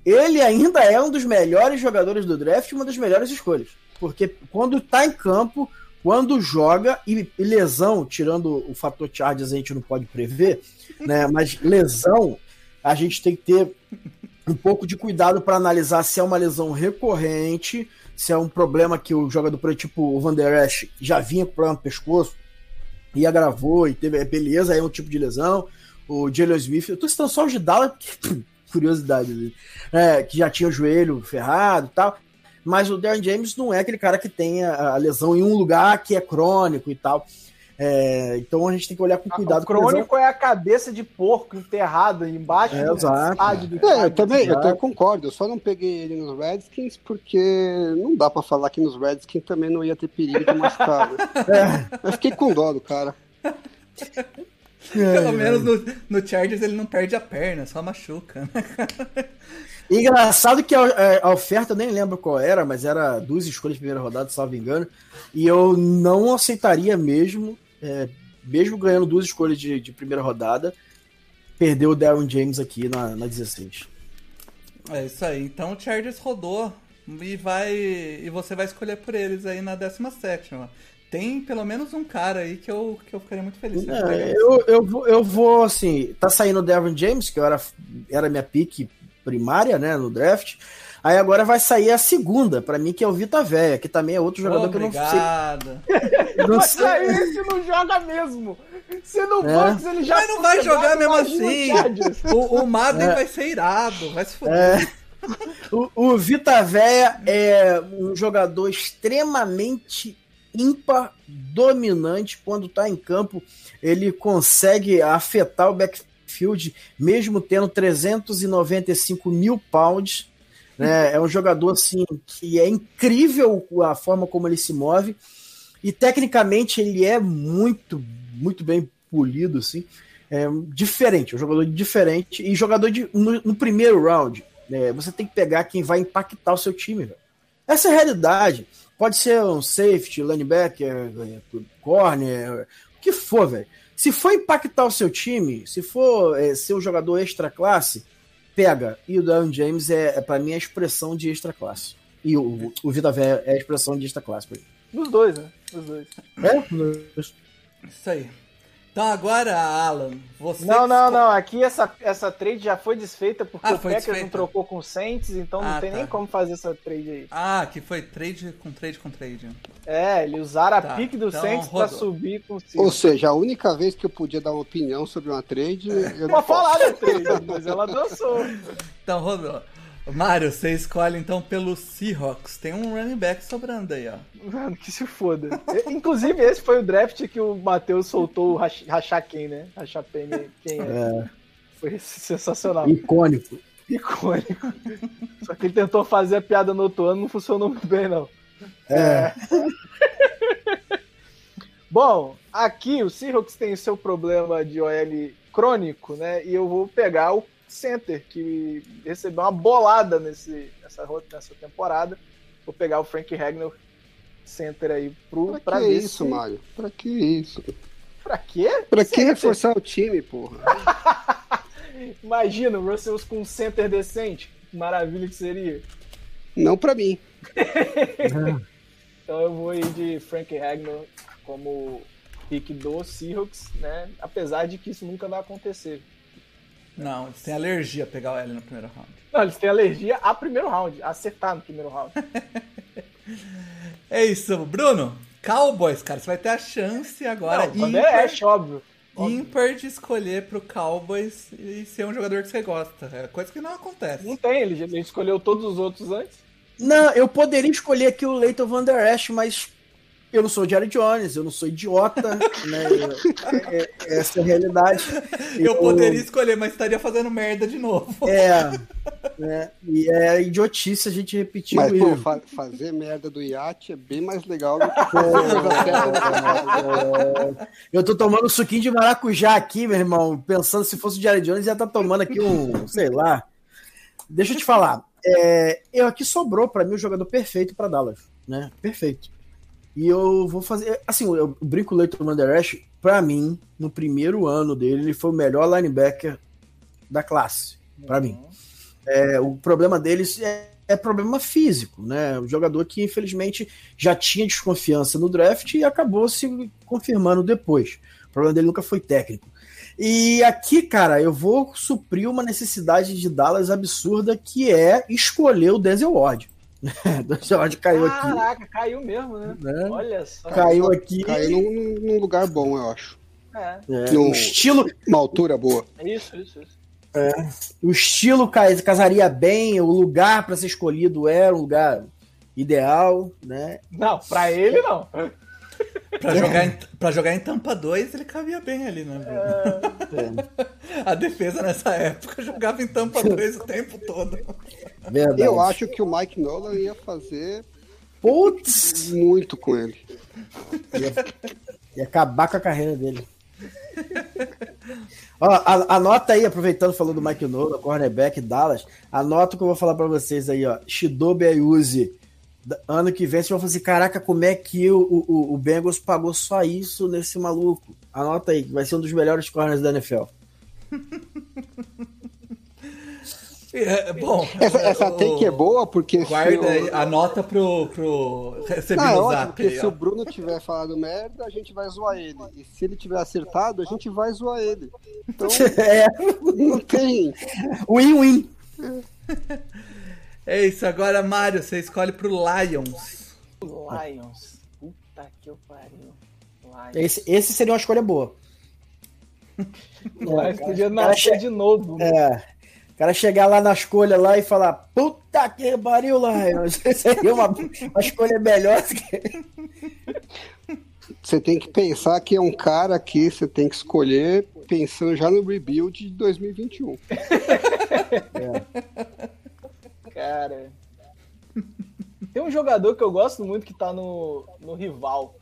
ele ainda é um dos melhores jogadores do draft, e uma das melhores escolhas. Porque quando tá em campo, quando joga, e, lesão, tirando o fator charges, a gente não pode prever, né? Mas lesão, a gente tem que ter um pouco de cuidado para analisar se é uma lesão recorrente, se é um problema que o jogador, tipo o Van Der Esch, já vinha com problema no pescoço e agravou e teve, é, beleza, aí é um tipo de lesão. O Jalen Smith, eu tô citando só o de Dallas, curiosidade, né? é, que já tinha o joelho ferrado e tal. Mas o Darren James não é aquele cara que tem a, a lesão em um lugar que é crônico e tal. É, então a gente tem que olhar com cuidado o com a lesão. crônico é a cabeça de porco enterrada embaixo É, do exato. estádio do É, eu também, eu também concordo. Eu só não peguei ele nos Redskins porque não dá pra falar que nos Redskins também não ia ter perigo de machucar. Né? Eu fiquei com dó do cara. Pelo menos no, no Chargers ele não perde a perna, só machuca. Engraçado que a, é, a oferta, eu nem lembro qual era, mas era duas escolhas de primeira rodada, salvo engano. E eu não aceitaria mesmo, é, mesmo ganhando duas escolhas de, de primeira rodada, perder o Darren James aqui na, na 16. É isso aí. Então o Chargers rodou e vai e você vai escolher por eles aí na 17 Tem pelo menos um cara aí que eu, que eu ficaria muito feliz. ele É, eu, eu, vou, eu vou, assim, tá saindo o Darren James, que eu era, era minha pique primária, né, no draft, Aí agora vai sair a segunda, pra mim, que é o Vita Véia, que também é outro jogador Obrigado. que eu não sei. Mas aí esse não joga mesmo. Se no É. Bucks ele já Mas não vai jogar mesmo assim. O, o Madden É. vai ser irado, vai se foder. É. O, o Vita Véia é um jogador extremamente ímpar, dominante. Quando tá em campo, ele consegue afetar o backfield, mesmo tendo 395 mil pounds. Né? É um jogador assim que é incrível a forma como ele se move. E tecnicamente ele é muito, muito bem polido, assim. É diferente, um jogador diferente. E jogador de, no, no primeiro round, né, você tem que pegar quem vai impactar o seu time. Velho. Essa é a realidade. Pode ser um safety, linebacker, corner, o que for, velho. Se for impactar o seu time, se for é, ser um jogador extra classe, pega. E o Dan James é, é para mim, a expressão de extra classe. E o, o Vida Véia é a expressão de extra classe. Dos dois, né? Dos dois. É? Isso aí. Então agora, Alan, você. Não, não, não. Aqui essa, essa trade já foi desfeita porque Ah, o Packers não desfeita. trocou com o Saints, então não Ah, tem tá. nem como fazer essa trade aí. Ah, que foi trade com trade com trade. É, eles usaram a Tá, pique do então Saints pra rodou. subir com o Ou seja, a única vez que eu podia dar uma opinião sobre uma trade, eu não Uma posso. falar da trade, mas ela dançou. Então, rodou. Mário, você escolhe então pelo Seahawks. Tem um running back sobrando aí, ó. Mano, que se foda. Inclusive, esse foi o draft que o Matheus soltou o Rach- Rachar quem, né? Rachar quem, quem é. É, Foi sensacional. icônico. Icônico. Só que ele tentou fazer a piada no outro ano, não funcionou muito bem, não. É. Bom, aqui o Seahawks tem seu problema de OL crônico, né? E eu vou pegar o center, que recebeu uma bolada nesse, nessa, nessa temporada. Vou pegar o Frank Ragnar center aí pro, Pra pra que isso, se... Mário? Pra que isso? Pra quê? Pra que Center. reforçar o time, porra? Imagina o Russell com um center decente. Que Maravilha que seria. Não pra mim. Então eu vou ir de Frank Ragnar como pick do Seahawks, né? Apesar de que isso nunca vai acontecer. Não, eles têm alergia a pegar o L no primeiro round. Não, eles têm alergia a primeiro round, a acertar no primeiro round. É isso, Bruno. Cowboys, cara, você vai ter a chance agora Não, quando ímpar, é Ash, óbvio. óbvio. ímpar de escolher pro Cowboys e ser um jogador que você gosta. É coisa que não acontece. Não tem, ele, ele escolheu todos os outros antes. Não, eu poderia escolher aqui o Leighton Van Der Esch, mas eu não sou Jerry Jones, eu não sou idiota, né? É- é- essa é a realidade. Eu poderia escolher, mas estaria fazendo merda de novo. É, né? E é idiotice a gente repetir Mas, o pô, fa- fazer merda do iate é bem mais legal do que terra da casa. Eu tô tomando um suquinho de maracujá aqui, meu irmão, pensando se fosse o Jerry Jones, ia estar tomando aqui um, sei lá. Deixa eu te falar. É, eu aqui sobrou pra mim o jogador perfeito pra Dallas, né? Perfeito. E eu vou fazer. Assim, eu brinco o Leighton Van Der Esch, pra mim, no primeiro ano dele, ele foi o melhor linebacker da classe. Pra mim. É, o problema deles é, é problema físico, né? Um jogador que, infelizmente, já tinha desconfiança no draft e acabou se confirmando depois. O problema dele nunca foi técnico. E aqui, cara, eu vou suprir uma necessidade de Dallas absurda, que é escolher o Denzel Ward. Ward caiu aqui. Caraca, caiu mesmo, né? Né? Olha só. Caiu aqui. Caiu num, num lugar bom, eu acho. É, É, o estilo, Uma altura boa. isso, isso, isso. o estilo ca- casaria bem, o lugar para ser escolhido era um lugar ideal, né? Não, pra ele não. Pra jogar, em, pra jogar em Tampa 2, ele cabia bem ali, né? Bruno? A defesa nessa época jogava em Tampa 2 o tempo todo. Verdade. Eu acho que o Mike Nolan ia fazer Putz, muito com ele. ia acabar com a carreira dele. Ó, a- anota aí, aproveitando falou do Mike Nola, cornerback, Dallas. Anota o que eu vou falar pra vocês aí, ó. Shidobi Ayuzi. Ano que vem vocês vão falar assim: caraca, como é que o, o, o Bengals pagou só isso nesse maluco? Anota aí, que vai ser um dos melhores corners da NFL. É, bom, Essa, essa o- take é boa porque se Guarda o... aí, anota pro, pro receber Não, é zap. porque aí, se ó. o Bruno tiver falado merda, a gente vai zoar ele. E se ele tiver acertado, a gente vai zoar ele. Então, É, não tem. win-win. É isso, agora, Mário, você escolhe pro Lions. Lions. Puta que eu pariu. Lions. Esse, esse seria uma escolha boa. Lions cara, podia nascer che- de novo. né? É. O cara chegar lá na escolha lá e falar, puta que pariu, Lions. Seria uma, uma escolha melhor. que- Você tem que pensar que é um cara que você tem que escolher pensando já no rebuild de 2021. Cara. Tem um jogador que eu gosto muito que tá no, no rival.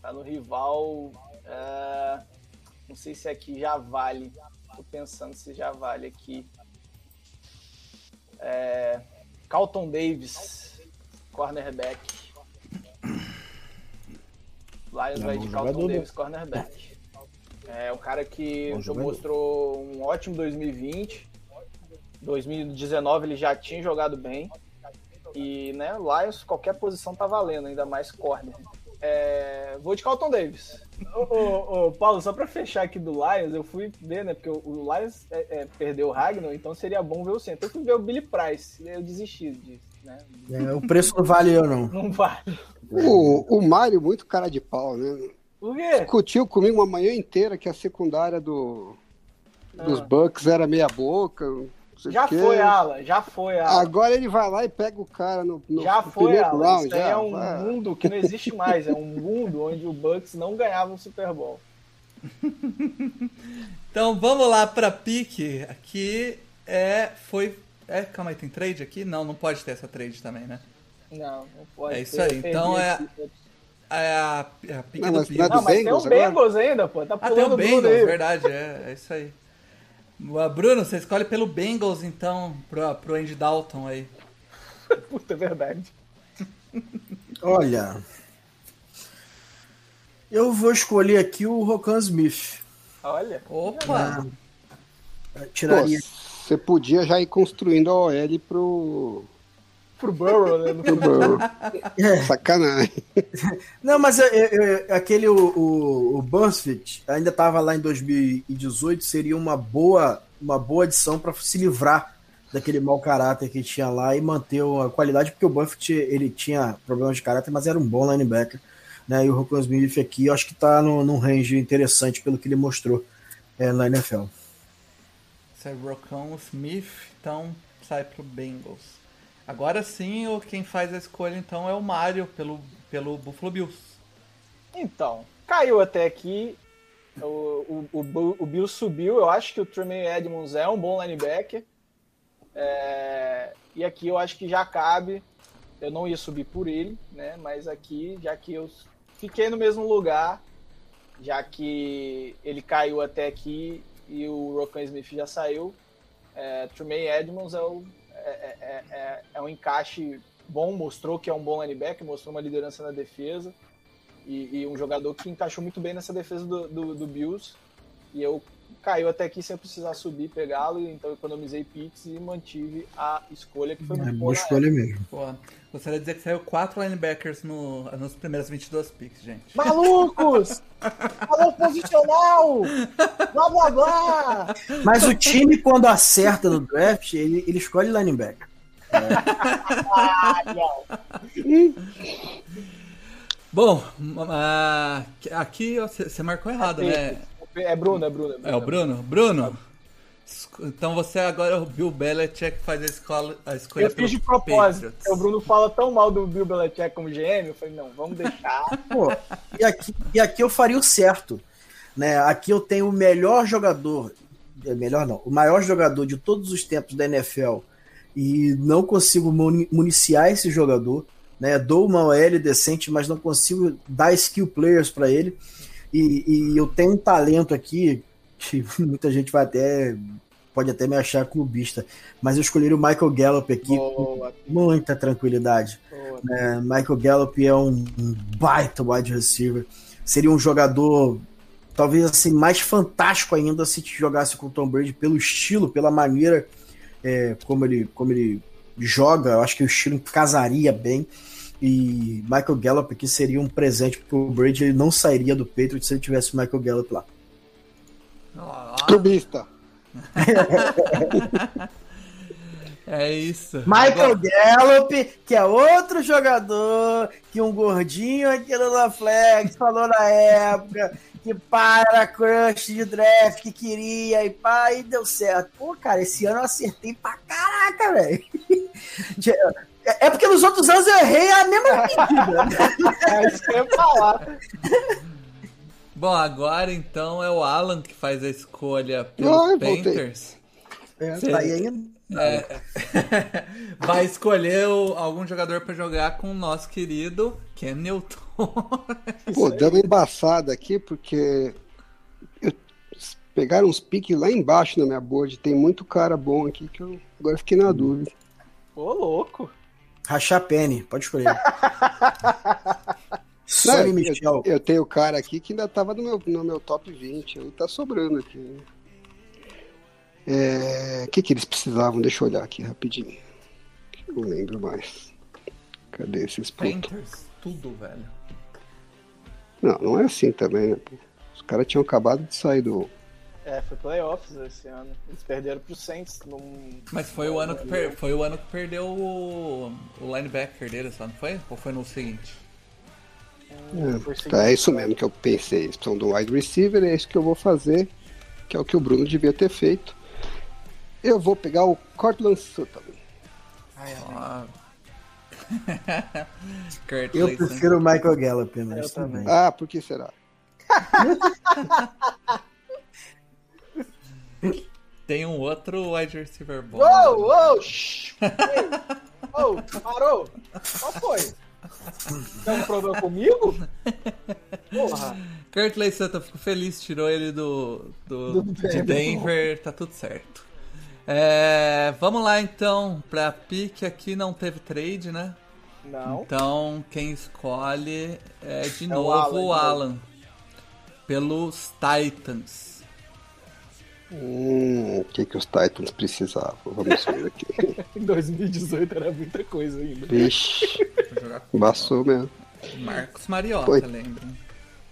Tá no rival. é, Não sei se aqui já vale. Tô pensando se já vale aqui. É, Carlton Davis, cornerback. Lions É vai de Carlton né? Davis, cornerback. É um cara que mostrou um ótimo 2020. 2019 ele já tinha jogado bem. E, né, Lions, qualquer posição tá valendo, ainda mais corner. É, vou de Carlton Davis. Ô, ô, ô, Paulo, só pra fechar aqui do Lions, eu fui ver, né? Porque o, o Lions é, é, perdeu o Ragnar, então seria bom ver o centro. Eu fui ver o Billy Price, eu desisti disso, né? É, o preço não vale eu, não. Não vale. O, o Mário, muito cara de pau, né? Por quê? Discutiu comigo uma manhã inteira que a secundária do, dos Ah. Bucks era meia boca. Já foi, Alan, já foi, Alan. Agora ele vai lá e pega o cara no, no Já no foi, Alan. round. Isso aí já, é um vai. mundo que não existe mais. É um mundo onde o Bucks não ganhava o Super Bowl. Então vamos lá pra pique. Aqui é. Foi. É, calma aí, tem trade aqui? Não, não pode ter essa trade também, né? Não, não pode. É isso aí, então é-. É a, é a pique Não, do não é Bills. do Não, mas tem Bengals o agora? Bengals ainda, pô. Tá Ah, tem pulando o Bengals, verdade, é, é isso aí. Ah, Bruno, você escolhe pelo Bengals, então, pro, pro Andy Dalton aí. Puta, é verdade. Olha. Eu vou escolher aqui o Rocan Smith. Olha. Opa! Pô, Tiraria. você podia já ir construindo a OL pro, Pro Burrow, né? No pro Burrow. É. Sacanagem. Não, mas é, é, é, aquele o, o, o Buzzfeed ainda estava lá em 2018, seria uma boa, uma boa adição para se livrar daquele mau caráter que tinha lá e manter a qualidade, porque o Buffett ele tinha problemas de caráter, mas era um bom linebacker. Né? E o Rocco Smith aqui, eu acho que está num range interessante pelo que ele mostrou é, na NFL. Sai Rocon Smith, então sai pro Bengals. Agora sim, quem faz a escolha então é o Mario pelo, pelo Buffalo Bills. Então, caiu até aqui. O, o, o, o Bill subiu. Eu acho que o Tremaine Edmonds é um bom linebacker. É, e aqui eu acho que já cabe. Eu não ia subir por ele, né? Mas aqui, já que eu fiquei no mesmo lugar, já que ele caiu até aqui e o Rokan Smith já saiu, é, Tremaine Edmonds é, o, é, é- é- é um encaixe bom, mostrou que é um bom linebacker, mostrou uma liderança na defesa e, e um jogador que encaixou muito bem nessa defesa do, do, do Bills. E eu caiu até aqui sem eu precisar subir e pegá-lo, então economizei picks e mantive a escolha que foi É muito boa boa. escolha mesmo. Pô, gostaria de dizer que saiu quatro linebackers no, nos primeiros 22 picks, gente. Malucos! Falou posicional! Blá blá blá! Mas o time, quando acerta no draft, ele, ele escolhe linebacker. Ah, não. Bom, ah, aqui você você marcou errado, né? É Bruno, é Bruno. É o Bruno? Bruno, esco- então você agora é o Bill Belichick que faz a, escola, a escolha Eu fiz de pelo propósito. O Bruno fala tão mal do Bill Belichick como GM, eu falei, não, vamos deixar. Pô, e aqui, e aqui eu faria o certo. Né? Aqui eu tenho o melhor jogador, é melhor não, o maior jogador de todos os tempos da NFL e não consigo muni- municiar esse jogador. Né? Dou uma OL decente, mas não consigo dar skill players para ele. E, e eu tenho um talento aqui que muita gente vai até pode até me achar clubista, mas eu escolhi o Michael Gallup aqui Boa, com muita tranquilidade. boa. É, Michael Gallup é um, baita wide receiver. Seria um jogador, talvez assim, mais fantástico ainda se jogasse com o Tom Brady pelo estilo, pela maneira é, como, ele, como ele joga. Eu acho que o estilo casaria bem. E Michael Gallup aqui seria um presente porque o Brady ele não sairia do Patriots se ele tivesse o Michael Gallup lá. Clubista. É isso. Michael Gallup, que é outro jogador que um gordinho aqui no Flex falou na época que para crush de draft que queria e pá, e deu certo. Pô, cara, esse ano eu acertei pra caraca, velho. É porque nos outros anos eu errei a mesma medida. É isso que eu ia falar. Bom, agora então é o Alan que faz a escolha pelo eu voltei. Panthers. É, tá aí ainda. É, vai escolher o- algum jogador pra jogar com o nosso querido Ken Newton. Pô, dando uma embaçada aqui, porque eu- pegaram uns piques lá embaixo na minha board. Tem muito cara bom aqui que eu agora fiquei na dúvida. Ô, louco. Rachar Penny, pode escolher. Sonny eu, Michel. eu tenho cara aqui que ainda tava no meu, no meu top 20. Aí tá sobrando aqui. É, O que, que eles precisavam? Deixa eu olhar aqui rapidinho. Eu não lembro mais. Cadê esses? Panthers, tudo, velho. Não, não é assim também, né? Os caras tinham acabado de sair do. É, foi playoffs esse ano. Eles perderam pro Saints num. Mas foi o ano que, per- foi o ano que perdeu o, o linebacker deles, lá, não foi? Ou foi no seguinte? foi Tá, é isso mesmo que eu pensei. Eles precisam do wide receiver, é isso que eu vou fazer, que é o que o Bruno devia ter feito. Eu vou pegar o Cortland Sutton. Ah. Kurt Eu Layton. prefiro o Michael Gallup, mas Eu também. Ah, por que será? Tem um outro wide receiver bom. Uou, uou, Ô, parou. Qual foi? Tem um problema comigo? Porra. Kurt Sutton, fico feliz, tirou ele do, do, Do de Denver. Tá tudo certo. É, vamos lá então, pra pique aqui não teve trade, né? Não. Então quem escolhe é de É o novo Alan, o novo. Alan. Pelos Titans. Hum, o que, que os Titans precisavam? Vamos ver aqui. Em 2018 era muita coisa ainda. Vixe, embaçou mesmo. Marcos Mariota, Foi. lembrem.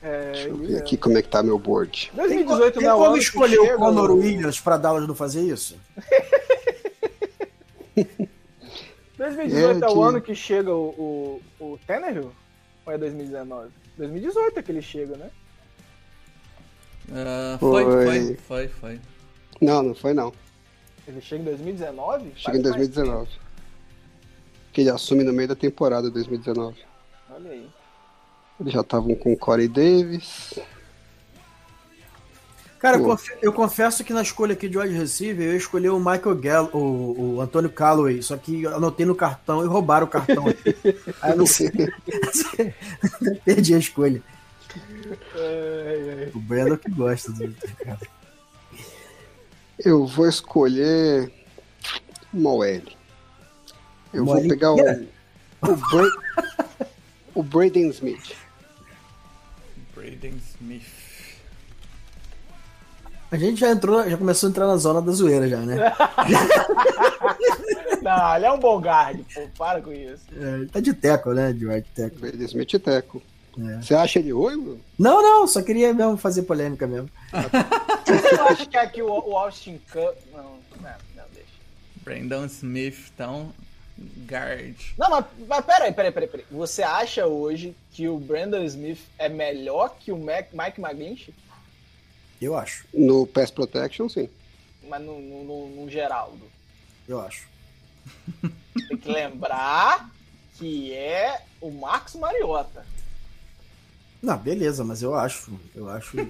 É, Deixa eu ver aqui como é que tá meu board. 2018 Tem não é o como escolher o Conor Williams pra Dallas não fazer isso? 2018 é, É o ano que chega o, o, o Tannehill? Ou é 2019? 2018 é que ele chega, né? Ah, foi, Foi. foi, foi, foi. Não, não foi não. Ele chega em 2019? Chega em Faz mais 2019. Que ele assume no meio da temporada 2019. tempo. Olha aí. Eles já estavam com o Corey Davis. Cara, eu, Pô. eu confesso que na escolha aqui de wide receiver eu escolhi o Michael Gall, o, o Antônio Calloway, só que eu anotei no cartão e roubaram o cartão. Aí eu não sei. Perdi a escolha. Ai, ai. O Brandon que gosta do cara. Eu vou escolher uma OL. Eu Uma vou OL pegar o, o, Bra- o Braden Smith. Braden Smith. A gente já entrou, já começou a entrar na zona da zoeira já, né? Não, ele é um bom guard, pô. Para com isso. É, ele tá de teco, né? De wide teco. Braden Smith Teco. É. Você acha ele ruim? Não, não, só queria mesmo fazer polêmica mesmo. Eu acho que aqui o, o Austin Cup. Não, não, não, deixa. Brandon Smith, então, guard. Não, mas, mas peraí, peraí, peraí, peraí. Você acha hoje que o Brandon Smith é melhor que o Mac, Mike McGlinchey? Eu acho, No Pass Protection, sim. Mas no, no, no, no Geraldo. eu acho. Tem que lembrar que é o Marcos Mariota. Não, beleza, mas eu acho, eu acho.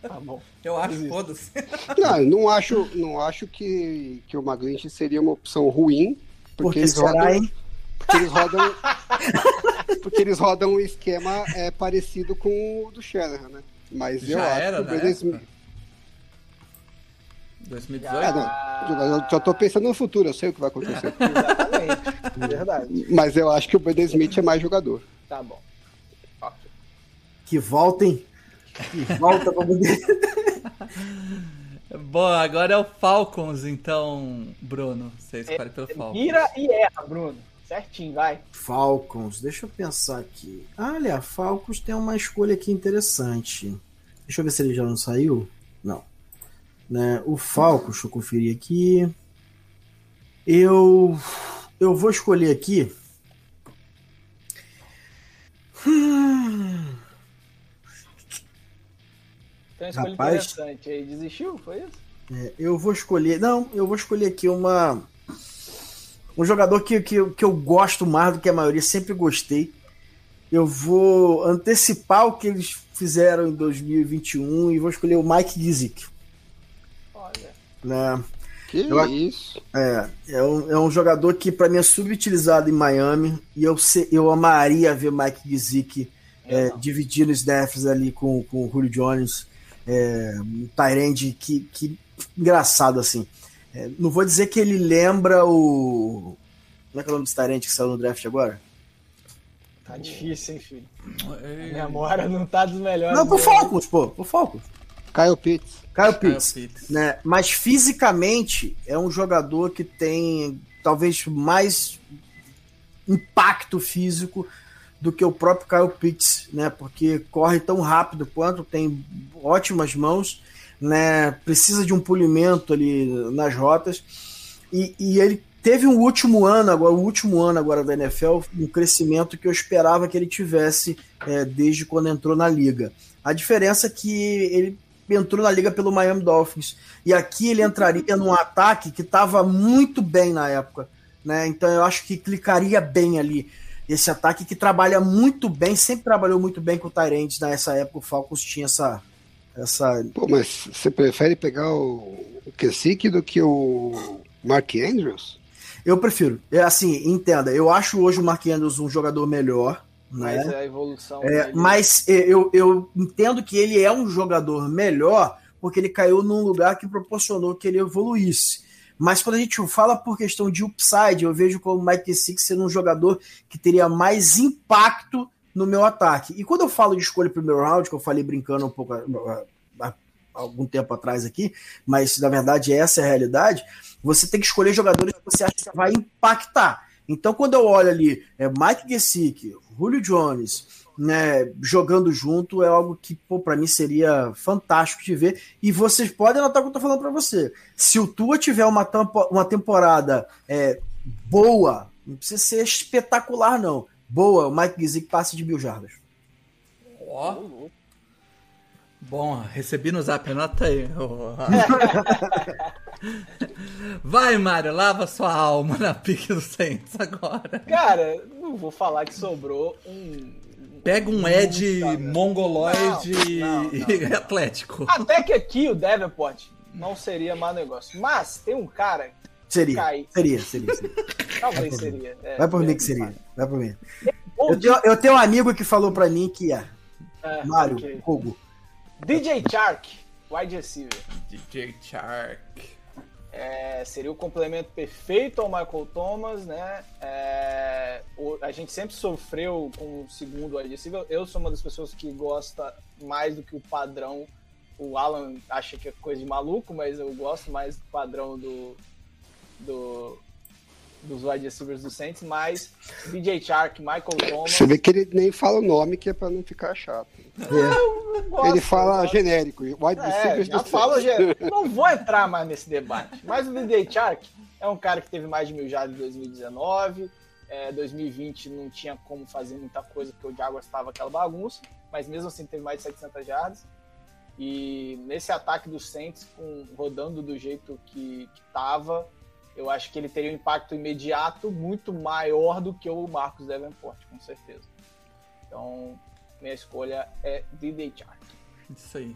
Tá bom. Eu acho, foda-se. Não, eu não acho, não acho que, que o McGlinchey seria uma opção ruim. Porque, Porque eles será, rodam, hein? porque eles rodam. porque eles rodam um esquema é, parecido com o do Shanahan, né? Mas eu Já acho era que o Braden época? Smith. 2018? Ah, não. Eu já tô pensando no futuro, eu sei o que vai acontecer. Exatamente. Verdade. Mas eu acho que o Braden Smith é mais jogador. Tá bom. Que voltem. Que volta pra poder. Bom, agora é o Falcons, então, Bruno. Você escolhe pelo Falcons. Mira e erra, Bruno. Certinho, vai. Falcons, deixa eu pensar aqui. Ah, olha, Falcons tem uma escolha aqui interessante. Deixa eu ver se ele já não saiu. Não. Né? O Falcons, deixa eu conferir aqui. Eu eu vou escolher aqui. Hum. Uma escolha Rapaz. interessante aí. Desistiu? Foi isso? É, eu vou escolher. Não, eu vou escolher aqui uma. Um jogador que, que, que eu gosto mais do que a maioria, sempre gostei. Eu vou antecipar o que eles fizeram em 2021 e vou escolher o Mike Gizik. Olha. Né? Que Eu- isso. É, é um, é um jogador que para mim é subutilizado em Miami e eu, se- eu amaria ver Mike Gizik é, dividindo os snaps ali com, com o Julio Jones, é, um Tyrande que, que engraçado assim. É, não vou dizer que ele lembra o. Como é que é o nome desse Tyrande que saiu no draft agora? Tá difícil, hein, filho? Ei, A memória não tá dos melhores. Não, pro né? Falcons, pô, pro Falcons. Kyle Pitts. Kyle Kyle Pitts. Pitts. né? Mas fisicamente é um jogador que tem talvez mais impacto físico do que o próprio Kyle Pitts, né? Porque corre tão rápido quanto, tem ótimas mãos, né? Precisa de um polimento ali nas rotas e, e ele teve um último ano agora, o último ano agora da NFL, um crescimento que eu esperava que ele tivesse é, desde quando entrou na liga. A diferença é que ele entrou na liga pelo Miami Dolphins. E aqui ele entraria num ataque que estava muito bem na época. Né? Então eu acho que clicaria bem ali. Esse ataque que trabalha muito bem, sempre trabalhou muito bem com o Tyrants nessa época. O Falcons tinha essa. essa Pô, mas você prefere pegar o, o Kesik do que o Mark Andrews? eu prefiro. É assim, entenda. Eu acho hoje o Mark Andrews um jogador melhor. Mas Né? a evolução. É, mas é, eu, eu entendo que ele é um jogador melhor porque ele caiu num lugar que proporcionou que ele evoluísse. Mas quando a gente fala por questão de upside, eu vejo como o Mike Six sendo um jogador que teria mais impacto no meu ataque. E quando eu falo de escolha primeiro round, que eu falei brincando um pouco há algum tempo atrás aqui, mas na verdade essa é a realidade, você tem que escolher jogadores que você acha que vai impactar. Então, quando eu olho ali, é Mike Gesicki, Julio Jones, né, jogando junto, é algo que, pô, pra mim seria fantástico de ver. E vocês podem anotar o que eu tô falando pra você. Se o Tua tiver uma, tampo- uma temporada é, boa, não precisa ser espetacular, não. Boa, o Mike Gesicki passe de mil jardas. Ó, bom, recebi no zap, anota aí. Vai, Mário, lava sua alma na pique do Saints agora. Cara, não vou falar que sobrou um. Pega um Ed mongoloide Não, não, e atlético. Até que aqui o Davenport não seria mau negócio. Mas tem um cara, Seria, Cai. seria, seria, seria. talvez seria. é, Vai por mim que seria, vai por mim. Eu tenho, eu tenho um amigo que falou pra mim que é é, Mário, ok. Kogo. DJ Chark, wide receiver. DJ Shark. É, seria o complemento perfeito ao Michael Thomas, né? É, o- a gente sempre sofreu com o segundo wide receiver. Eu sou uma das pessoas que gosta mais do que o padrão. O Alan acha que é coisa de maluco, mas eu gosto mais do padrão do, do dos wide receivers do Saints. Mas DJ Chark, Michael Thomas. Você vê que ele nem fala o nome, que é pra não ficar chato. eu gosto, ele fala genérico. Wide É, receivers já do Saints. já, não vou entrar mais nesse debate. Mas o DJ Chark é um cara que teve mais de mil jardas em 2019. É, 2020 não tinha como fazer muita coisa porque o Jaguars estava aquela bagunça, mas mesmo assim teve mais de 700 jardas. E nesse ataque do Saints, com, rodando do jeito que estava, eu acho que ele teria um impacto imediato muito maior do que o Marcos Davenport, com certeza. Então, minha escolha é DJ Chark. Isso aí.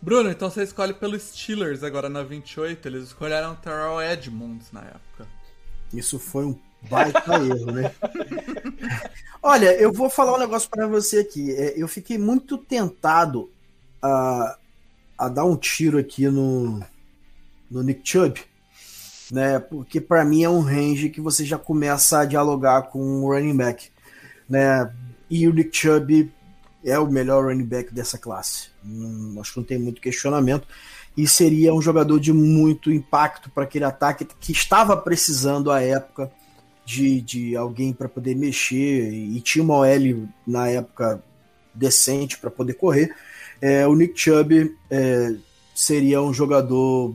Bruno, então você escolhe pelo Steelers agora na 28. Eles escolheram Terrell Edmonds na época. Isso foi um baita erro, né? Olha, eu vou falar um negócio pra você aqui. É, Eu fiquei muito tentado a, a dar um tiro aqui no, no Nick Chubb, né? Porque pra mim é um range que você já começa a dialogar com o running back, né? E o Nick Chubb é o melhor running back dessa classe. Hum, acho que não tem muito questionamento. E seria um jogador de muito impacto para aquele ataque que estava precisando à época de, de alguém para poder mexer e tinha uma OL na época decente para poder correr. É, o Nick Chubb é, seria um jogador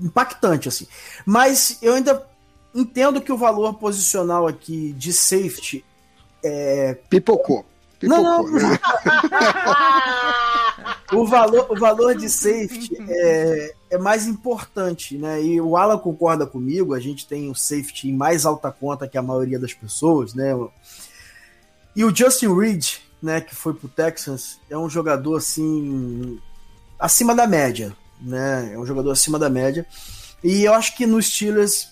impactante, assim. Mas eu ainda entendo que o valor posicional aqui de safety é. Pipocou. Pipocou não, não. Né? o, valor, o valor de safety é, é mais importante, né? E o Alan concorda comigo, a gente tem o safety em mais alta conta que a maioria das pessoas, né? E o Justin Reed, né, que foi pro Texans, é um jogador assim acima da média, né? É um jogador acima da média. E eu acho que nos Steelers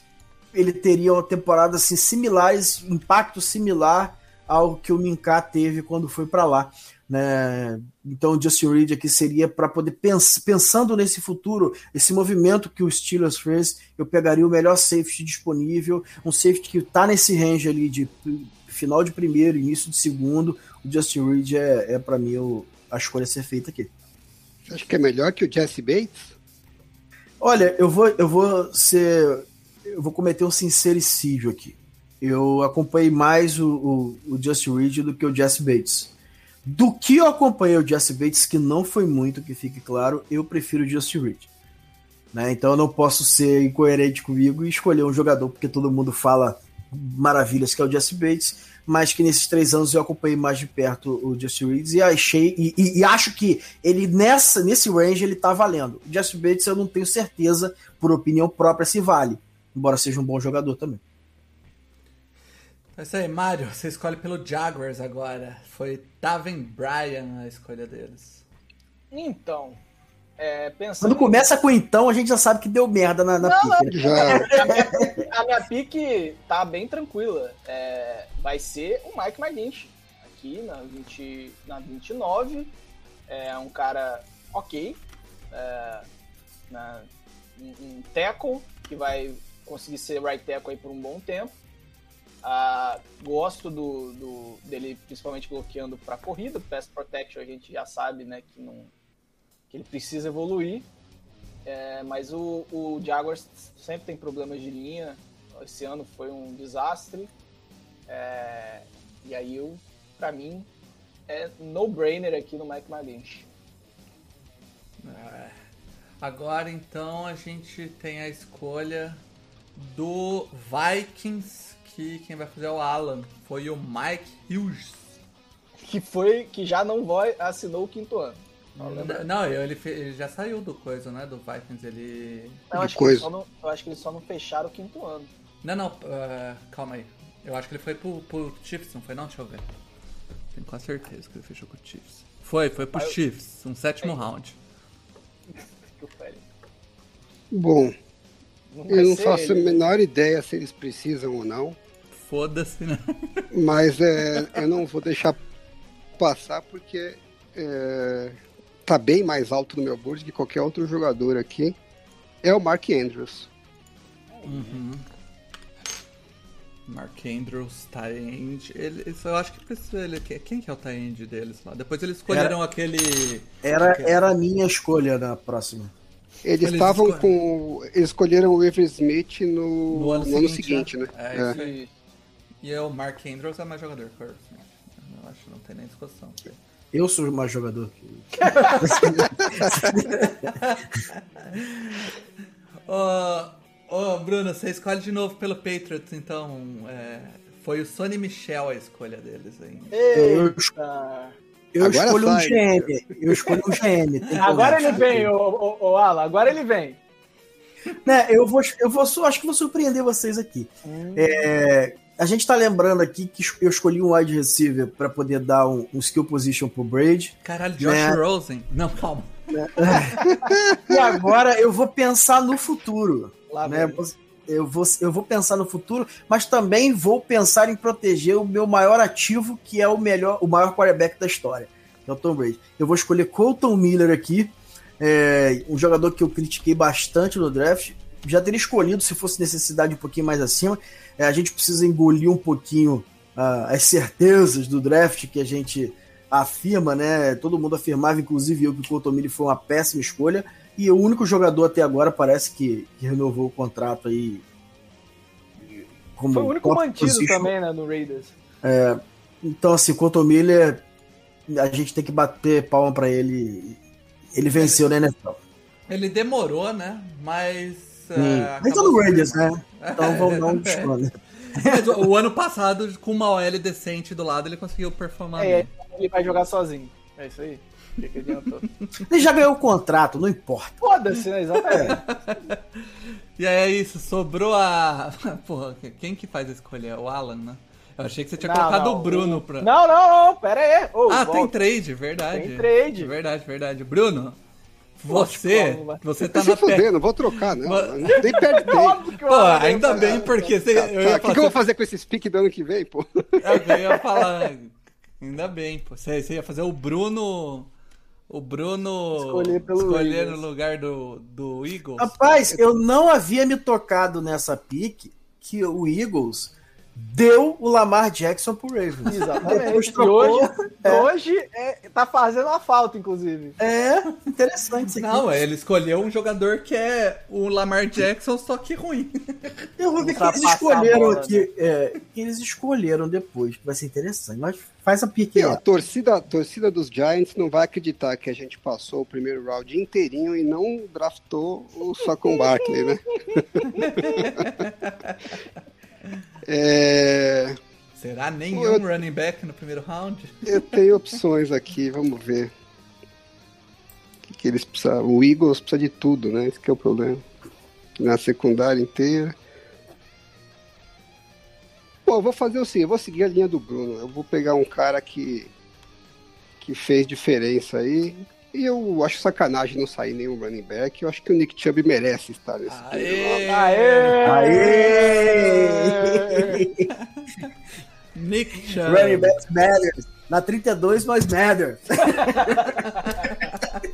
ele teria uma temporada assim similares, impacto similar ao que o Minka teve quando foi para lá. Né? Então, o Justin Reed aqui seria para poder pens pensando nesse futuro, esse movimento que o Steelers fez, eu pegaria o melhor safety disponível, um safety que está nesse range ali de final de primeiro, início de segundo. O Justin Reed é, é para mim o, a escolha a ser feita aqui. Você acha que é melhor que o Jesse Bates? Olha, eu vou, eu vou ser. Eu vou cometer um sincericídio aqui. Eu acompanhei mais o, o, o Justin Reed do que o Jesse Bates. Do que eu acompanhei o Jesse Bates, que não foi muito, que fique claro, eu prefiro o Justin Reed. Né? Então eu não posso ser incoerente comigo e escolher um jogador porque todo mundo fala maravilhas que é o Jesse Bates mas que nesses três anos eu acompanhei mais de perto o Justin Reeds e achei e, e, e, acho que ele nessa nesse range ele tá valendo. O Justin Bates eu não tenho certeza, por opinião própria, se vale, embora seja um bom jogador também. É isso aí, Mário, você escolhe pelo Jaguars agora. Foi Taven Bryan a escolha deles. Então, é, pensando... Quando começa com então, a gente já sabe que deu merda na, na não, pique. Não, né? a, minha, a, minha, pique tá bem tranquila. É, vai ser o Mike McGinch aqui na, 20, na 29. É um cara ok. É, na, um, tackle que vai conseguir ser right tackle aí por um bom tempo. Ah, gosto do, do, dele principalmente bloqueando para corrida. Pass protection a gente já sabe né, que não que ele precisa evoluir. É, mas o, o Jaguars sempre tem problemas de linha. Esse ano foi um desastre. É, e aí, eu, pra mim, é no-brainer aqui no Mike McGlinch. É. Agora, então, a gente tem a escolha do Vikings, que quem vai fazer é o Alan. Foi o Mike Hughes. Que foi, que já não vai, assinou o quinto ano. Não, ele, ele, já saiu do coisa, né? Do Vikings, ele. Eu acho, coisa. Não, eu acho que eles só não fecharam o quinto ano. Não, não, uh, calma aí. Eu acho que ele foi pro, pro Chiefs, não foi não? Deixa eu ver. Tenho quase certeza que ele fechou com o Chiefs. Foi, foi pro Chiefs, um sétimo é. round. Bom, não eu não faço ele. a menor ideia se eles precisam ou não. Foda-se, né? Mas é, eu não vou deixar passar porque é, tá bem mais alto no meu board que qualquer outro jogador aqui, é o Mark Andrews. Uhum. Mark Andrews, Tyend. Ele, eu acho que precisa ele. Quem que é o Tyend deles lá? Depois eles escolheram era, aquele. Era, era a minha escolha na próxima. Eles, estavam com. Eles escolheram o Ever Smith no, no, ano, no ano, seguinte, né? né? É, é. Isso aí. E é o Mark Andrews é mais jogador que o Smith. Eu acho que não tem nem discussão. Eu sou mais jogador que. Ô, oh, Bruno, você escolhe de novo pelo Patriots, então. É, foi o Sonny Michel a escolha deles ainda. Eita. Eu agora escolho um GM. Eu escolho um GM. Agora ele vem, ô, ô, ô, Alan, agora ele vem. Né, eu vou, eu vou, acho que vou surpreender vocês aqui. Hum. É, a gente tá lembrando aqui que eu escolhi um wide receiver para poder dar um, um, skill position pro Braid. Caralho, Josh né? Rosen. Não, calma. Né? e agora eu vou pensar no futuro. Lá né? Eu vou, eu vou pensar no futuro, mas também vou pensar em proteger o meu maior ativo, que é o melhor, o maior quarterback da história, que é o Tom Brady. Eu vou escolher Colton Miller aqui, é, um jogador que eu critiquei bastante no draft. Já teria escolhido se fosse necessidade um pouquinho mais acima, é, a gente precisa engolir um pouquinho uh, as certezas do draft que a gente afirma, né? Todo mundo afirmava, inclusive eu, que o Cotomini foi uma péssima escolha. E o único jogador até agora parece que, que renovou o contrato aí. Como foi o único mantido position. também, né, no Raiders. É, então, assim, o Cotomilha, a gente tem que bater palma para ele. Ele venceu, né, NFL? Ele demorou, né? Mas é, Mas no Raiders, né? Então vamos dar um desconto. Mas o, ano passado, com uma OL decente do lado, ele conseguiu performar É, bem. ele vai jogar sozinho. É isso aí. O que, que adiantou? Ele já ganhou o contrato, não importa. Foda-se, né? Exatamente. E aí é isso, sobrou a. Porra, quem que faz a escolha? É O Alan, né? Eu achei que você tinha Não, colocado não, o Bruno pra. Não, não, não, pera aí. Ô, ah, tem volta. trade, verdade. Tem trade. Verdade, verdade. Bruno, você. Você tá se na fuder, não vou trocar, não. Mas- Nem perde tempo. Óbvio que eu Pô, vou ainda bem, porque você. Tá, eu tá. O que, que eu vou fazer com esse pique do ano que vem, pô? Eu ia falar. Ainda bem, pô. Você, você ia fazer o Bruno. O Bruno Escolher pelo escolher no lugar do, do Eagles. Rapaz, eu não havia me tocado nessa pique que o Eagles deu o Lamar Jackson pro Ravens. Exatamente. E trocou. hoje, É. hoje é, tá fazendo a falta, inclusive. É, interessante isso aqui. Não, é, ele escolheu um jogador que é o Lamar Jackson, só que ruim. Eu vou ver o que eles escolheram bola, aqui. É, que eles escolheram depois, que vai ser interessante. Mas faz a pique a aí. torcida, a torcida dos Giants não vai acreditar que a gente passou o primeiro round inteirinho e não draftou o Saquon Barkley, né? é, Será nenhum Eu- running back no primeiro round? eu tenho opções aqui, vamos ver. O que, que eles precisam? O Eagles precisa de tudo, né? Esse que é o problema. Na secundária inteira. Bom, eu vou fazer o seguinte, eu vou seguir a linha do Bruno. Eu vou pegar um cara que que fez diferença aí. E eu acho sacanagem não sair nenhum running back. Eu acho que o Nick Chubb merece estar nesse round. Aê! Aê! Nick Chubb. Running backs matters. Na 32 nós matter.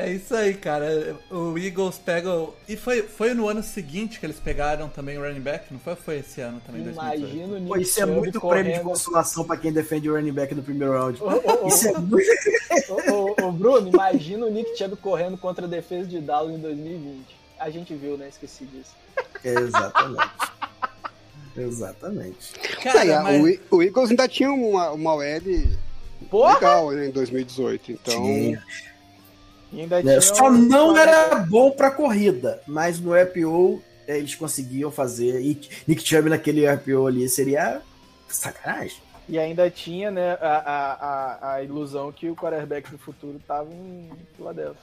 É isso aí, cara. O Eagles pega. E foi, foi no ano seguinte que eles pegaram também o running back? Não foi? Foi esse ano também? 2018? Imagina o Nick Pô, isso é Chubb muito correndo. prêmio de consolação pra quem defende o running back no primeiro round. Ô, ô, ô, Isso é muito. ô, ô, ô, Bruno, imagina o Nick Chubb correndo contra a defesa de Dallas em 2020. A gente viu, né? Esqueci disso. Exatamente. Exatamente. Cara, É, mas- o, o Eagles ainda tinha uma, uma OL Porra! legal em 2018. Então, Tinha. Ainda É, tinha só um- não era bom pra corrida, mas no RPO é, eles conseguiam fazer. E Nick Chubb naquele RPO ali seria sacanagem. E ainda tinha, né, a, a, a, a ilusão que o quarterback do futuro tava em Philadelphia.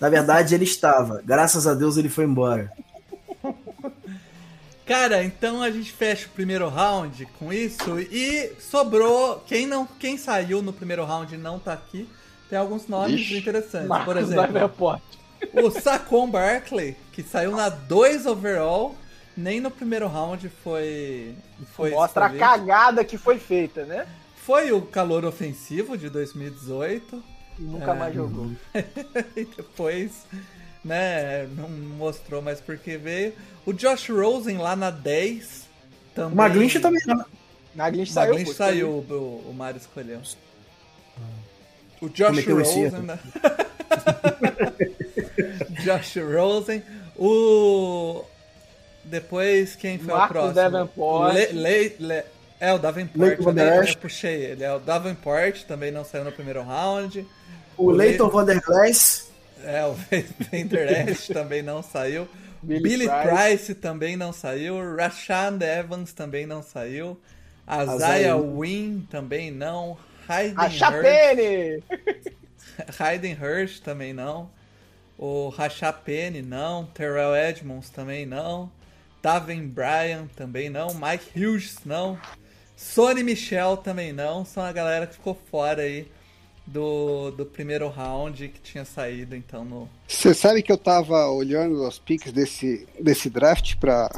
Na verdade, ele estava. Graças a Deus ele foi embora. Cara, então a gente fecha o primeiro round com isso e sobrou. Quem não, quem saiu no primeiro round não tá aqui, tem alguns nomes Ixi. interessantes. Por Marcos exemplo, Davenport. o Saquon Barkley, que saiu na 2 overall, nem no primeiro round foi. foi Mostra a cagada que foi feita, né? Foi o calor ofensivo de 2018. E nunca É. mais jogou. e depois, né, não mostrou mais porque veio. O Josh Rosen lá na 10. Também. O Maglinch também não. Naglin O saiu. Maglinch saiu, o, o Mário escolheu. O Josh esse Rosen. né? Josh Rosen. O. Depois, quem foi Marcos o próximo? Davenport. Le, Le- Le- É, o Davenport. Leighton Eu, Esch. eu puxei ele. É o Davenport, também não saiu no primeiro round. O Leighton Van Der Glass. É, o Vander Esch também não saiu. Billy Billy, Price. Price. também não saiu. Rashad Evans também não saiu. Isaiah Wynn também não. Hayden A Hurst, Chapene! Hayden Hurst também não. O Rachapene não. Terrell Edmonds também não. Taven Bryan também não. Mike Hughes não. Sonny Michel também não. São a galera que ficou fora aí do, do primeiro round que tinha saído então no, você sabe que eu tava olhando os picks desse, desse draft para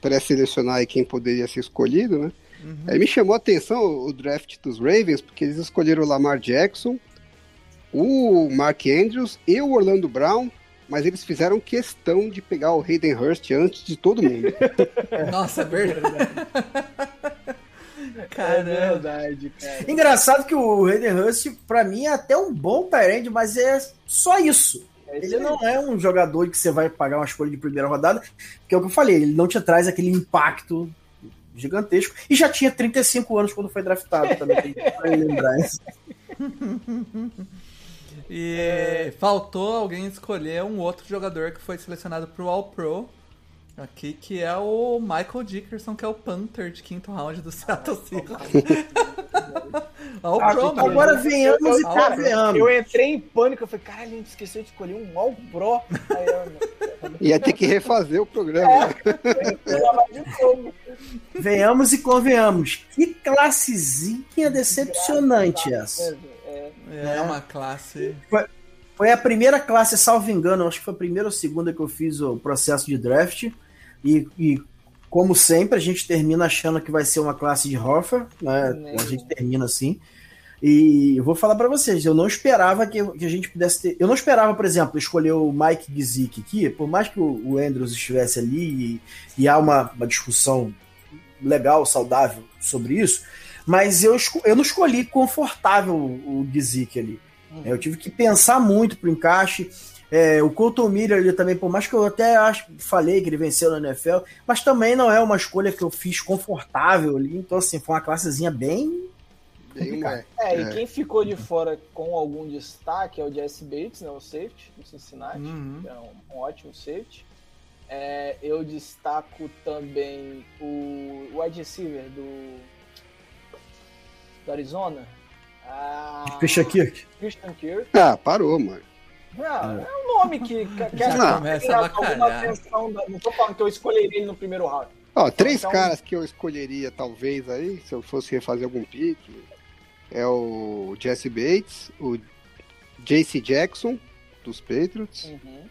pré-selecionar aí quem poderia ser escolhido, né? Aí me chamou a atenção o, draft dos Ravens, porque eles escolheram o Lamar Jackson, o Mark Andrews e o Orlando Brown, mas eles fizeram questão de pegar o Hayden Hurst antes de todo mundo. Nossa, é verdade. É Caramba. verdade, cara. Engraçado que o Hayden Hurst, pra mim, é até um bom Tyrande, mas é só isso. Ele não é um jogador que você vai pagar uma escolha de primeira rodada, que é o que eu falei, ele não te traz aquele impacto gigantesco. E já tinha 35 anos quando foi draftado também, tem que lembrar isso. E faltou alguém escolher um outro jogador que foi selecionado pro All-Pro aqui, que é o Michael Dickerson, que é o Panther de quinto round do Seattle Seahawks. Mano. Agora venhamos e convenhamos. Eu entrei em pânico, eu falei, cara, a gente esqueceu de escolher um All Pro. Aí eu, Ia ter que refazer o programa. né? de fogo. Venhamos e convenhamos. Que classezinha decepcionante essa. É, É uma classe. Foi a primeira classe, salvo engano, acho que foi a primeira ou segunda que eu fiz o processo de draft. E, e, como sempre, a gente termina achando que vai ser uma classe de Hoffer, né? Né. A gente termina assim. E eu vou falar pra vocês, eu não esperava que, que a gente pudesse ter. Eu não esperava, por exemplo, escolher o Mike Gizik aqui, por mais que o, o Andrews estivesse ali e, e há uma, uma discussão legal, saudável sobre isso, mas eu, eu não escolhi confortável o Gizik ali. Eu tive que pensar muito pro encaixe. É, o Colton Miller ali também, por mais que eu até acho, falei que ele venceu na NFL, mas também não é uma escolha que eu fiz confortável ali. Então, assim, foi uma classezinha bem. Bem. É, É. e quem ficou de fora com algum destaque é o Jesse Bates, né, o safety do Cincinnati, Uhum. que é um, um ótimo safety. É, eu destaco também o wide receiver do, do Arizona, ah, Fecha Kirk. Christian Kirk. Ah, parou, mano. Não, é um nome que, que, que Já acho que começa alguma atenção da- Não tô falando que eu escolheria ele no primeiro round. Ó, três Então- caras que eu escolheria, talvez, aí, se eu fosse refazer algum pique, é o Jesse Bates, o JC Jackson, dos Patriots, Uhum.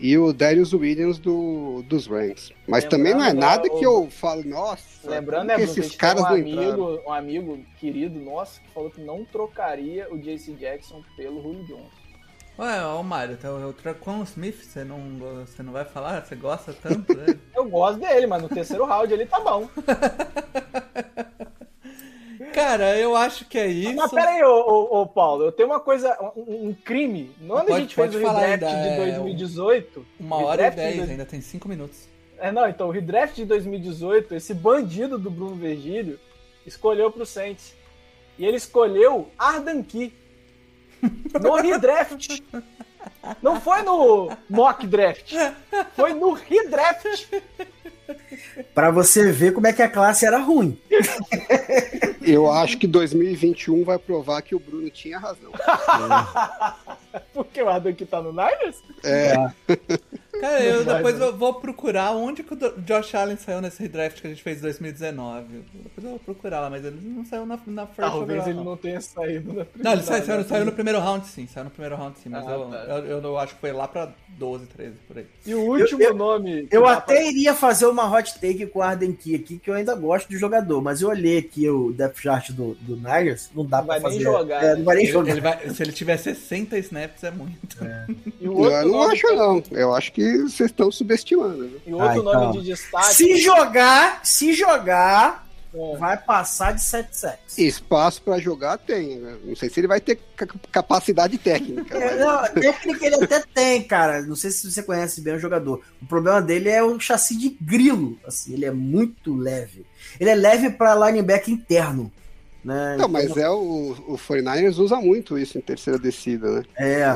e o Darius Williams do, dos Rams. Mas Lembrando, também não é nada que eu falo, nossa, Lembrando, que a esses caras um não entraram. amigo, um amigo querido nosso que falou que não trocaria o JC Jackson pelo Julio Jones. Ué, ó, o Mário, tá, o Tracon Smith, você não, você não vai falar? Você gosta tanto dele? Eu gosto dele, mas no terceiro round ele tá bom. Cara, eu acho que é isso. Mas pera aí, ô, ô, ô, Paulo, eu tenho uma coisa, um, um crime. Quando a Pode- gente fez o redraft de é, 2018... Uma o hora e dez, dois- ainda tem cinco minutos. É, não, então, o redraft de 2018, esse bandido do Bruno Virgílio escolheu pro Saints. E ele escolheu Ardan Key. No redraft. Não foi no mock draft. Foi no redraft. Pra você ver como é que a classe era ruim. Eu acho que 2021 vai provar que o Bruno tinha razão. Porque o Ardan Key tá no Niners? É, Cara, eu vai, depois não. eu vou procurar onde que o Josh Allen saiu nesse redraft que a gente fez em 2019. Depois eu vou procurar lá, mas ele não saiu na, na first Talvez overall, ele não tenha saído na Não, ele saiu, saiu, na- saiu no primeiro round sim, saiu no primeiro round sim, mas Ah, eu, tá. eu, eu, eu acho que foi lá pra 12, 13, por aí. E o último Eu- nome. Eu dá até iria fazer uma hot take com o Arden Key aqui, que eu ainda gosto do jogador, mas eu olhei aqui o depth chart do, do Niners, não dá Não pra fazer. jogar, É, né? não vai nem Ele, jogar. ele vai, se ele tiver 60 snaps é muito. pra- E o outro eu não nome, acho não. Eu acho que vocês estão subestimando. né? E o outro Ah, então. nome de destaque. Se jogar, se jogar, É. vai passar de 7 sacks. Espaço pra jogar tem. né? Não sei se ele vai ter ca- capacidade técnica. É, mas- não, técnica ele até tem, cara. Não sei se você conhece bem o jogador. O problema dele é o chassi de grilo. Assim, ele é muito leve. Ele é leve para linebacker interno. Né? Não, mas é o, o 49ers usa muito isso em terceira descida, né? É.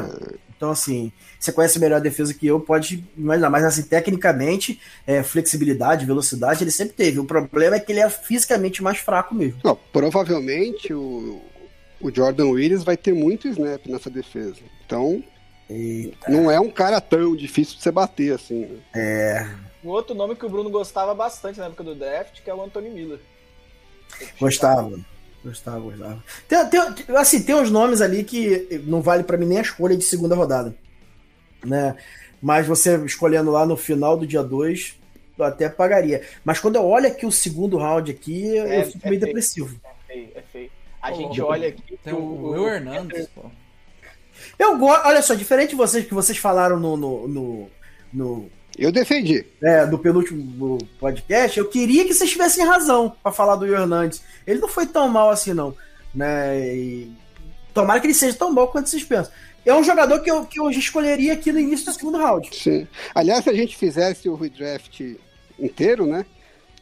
Então, assim, você conhece melhor a defesa que eu, pode imaginar. Mas, assim, tecnicamente, é, flexibilidade, velocidade, ele sempre teve. O problema é que ele é fisicamente mais fraco mesmo. Não, provavelmente o, o Jordan Williams vai ter muito snap nessa defesa. Então, E, não é um cara tão difícil de você bater assim. né? é, Um outro nome que o Bruno gostava bastante na época do draft, que é o Anthony Miller. gostava. Gostava, gostava. Tem, tem- assim, tem uns nomes ali que não vale pra mim nem a escolha de segunda rodada. Né? Mas você escolhendo lá no final do dia 2, eu até pagaria. Mas quando eu olho aqui o segundo round aqui, É, eu fico é meio feio. depressivo. É feio, é feio. A Pô, gente o- olha aqui. que Tem o Will Hernandes, pô. Eu gosto, olha só, diferente de vocês, que vocês falaram no, no, no, no Eu defendi. é, do penúltimo podcast, eu queria que vocês tivessem razão pra falar do Will Hernandes. Ele não foi tão mal assim, não. Né? E tomara que ele seja tão bom quanto vocês pensam. É um jogador que eu, que eu escolheria aqui no início do segundo round. Sim. Aliás, se a gente fizesse o redraft inteiro, né?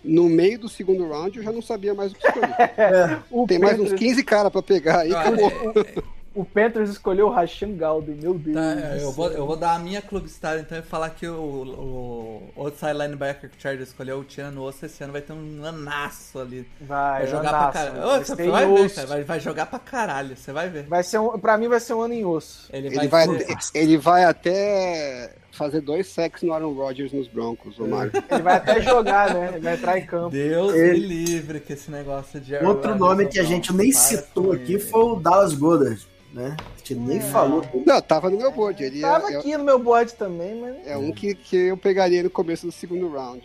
No meio do segundo round eu já não sabia mais o que escolher. O Tem mais uns Pedro- 15 caras pra pegar aí. Ah, acabou. é, é, O Panthers escolheu o Rashan Galden, meu Deus. Tá, eu, vou, eu vou dar a minha clube star então e falar que o, o, o outside linebacker que o Chargers escolheu, o Tiano Osso, esse ano vai ter um anaço ali. Vai, Vai jogar Anasso, pra caralho. vai Ô, Você vai ver, cara. Vai, vai jogar pra caralho, você vai ver. Vai ser um, pra mim vai ser um ano em osso. Ele, Ele vai, ele vai até fazer dois sacks no Aaron Rodgers nos Broncos, o Mário. Ele vai até jogar, né? Ele vai entrar em campo. Deus Ele- me livre que esse negócio de Aaron Outro Rodgers nome que a gente nem citou aqui foi o Dallas Goddard, né? A gente nem falou. Não, tava no meu board. Ele Tava é, é, aqui no meu board também, mas. é um que, que eu pegaria no começo do segundo round.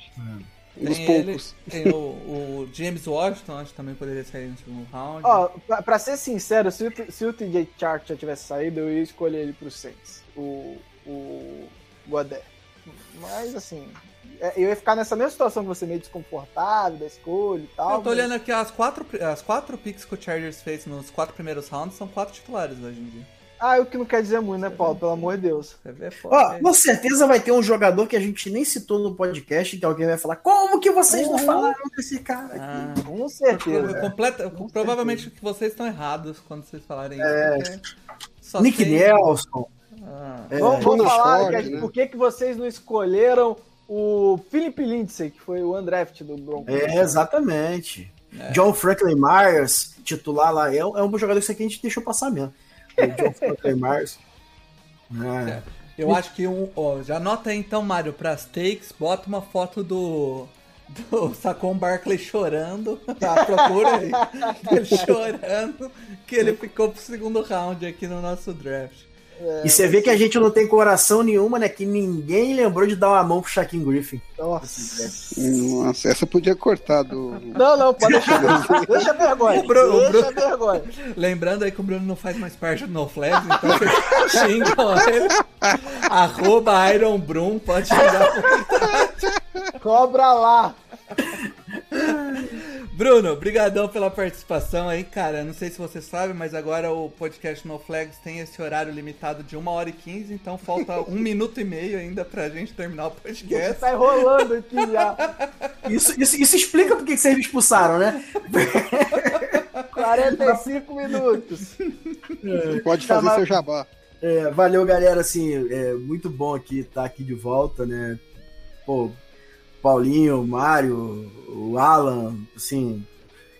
Um dos Tem ele, poucos. tem o, o James Washington, acho que também poderia sair no segundo round. Ó, pra, pra ser sincero, se o, se o TJ Chart já tivesse saído, eu ia escolher ele pro Saints. O. O. Godet. Mas assim. É, Eu ia ficar nessa mesma situação que você, meio desconfortável da escolha e tal. eu tô mas- olhando aqui as quatro, as quatro picks que o Chargers fez nos quatro primeiros rounds, são quatro titulares hoje em dia. Ah, o que não quer dizer muito, né, Paulo? Pelo amor de Deus. Você vê foda. Ó, com certeza vai ter um jogador que a gente nem citou no podcast, que alguém vai falar, como que vocês não falaram desse cara aqui? Ah, Com certeza. completa, provavelmente que vocês estão errados quando vocês falarem isso. porque só Nick tem- Nelson. Ah, É, vamos vamos falar Ford, que- né? por que, que vocês não escolheram o Philip Lindsay, que foi o undraft do Broncos. É, exatamente. É. John Franklin Myers, titular lá, é, um- é um jogador que isso aqui a gente deixou passar mesmo. O John Franklin Myers. É. Eu acho que um. Ó, já anota aí então, Mário, pras takes, bota uma foto do. Do Sacon Barkley chorando. Tá, procura aí. Ele chorando que ele ficou pro segundo round aqui no nosso draft. E você vê que a gente não tem coração nenhuma, né? Que ninguém lembrou de dar uma mão pro Shaquille Griffin. Nossa. Nossa, essa podia cortar do. Não, não, pode deixar. Deixa a vergonha. O Bruno- Deixa Bruno- a vergonha. Lembrando aí que o Bruno não faz mais parte do No Flags, então vocês xingam ele. Arroba Iron Brum, pode xingar. Cobra lá. Bruno, brigadão pela participação aí, cara. Não sei se você sabe, mas agora o podcast No Flags tem esse horário limitado de 1 hora e 15, então falta um minuto e meio ainda pra gente terminar o podcast. Tá enrolando aqui já. Isso, isso, isso explica por que vocês me expulsaram, né? 45 minutos. Pode fazer Tá, seu jabá. É, valeu, galera. Assim, é muito bom aqui estar aqui de volta, né? Pô, Paulinho, o Mário, o Alan, assim,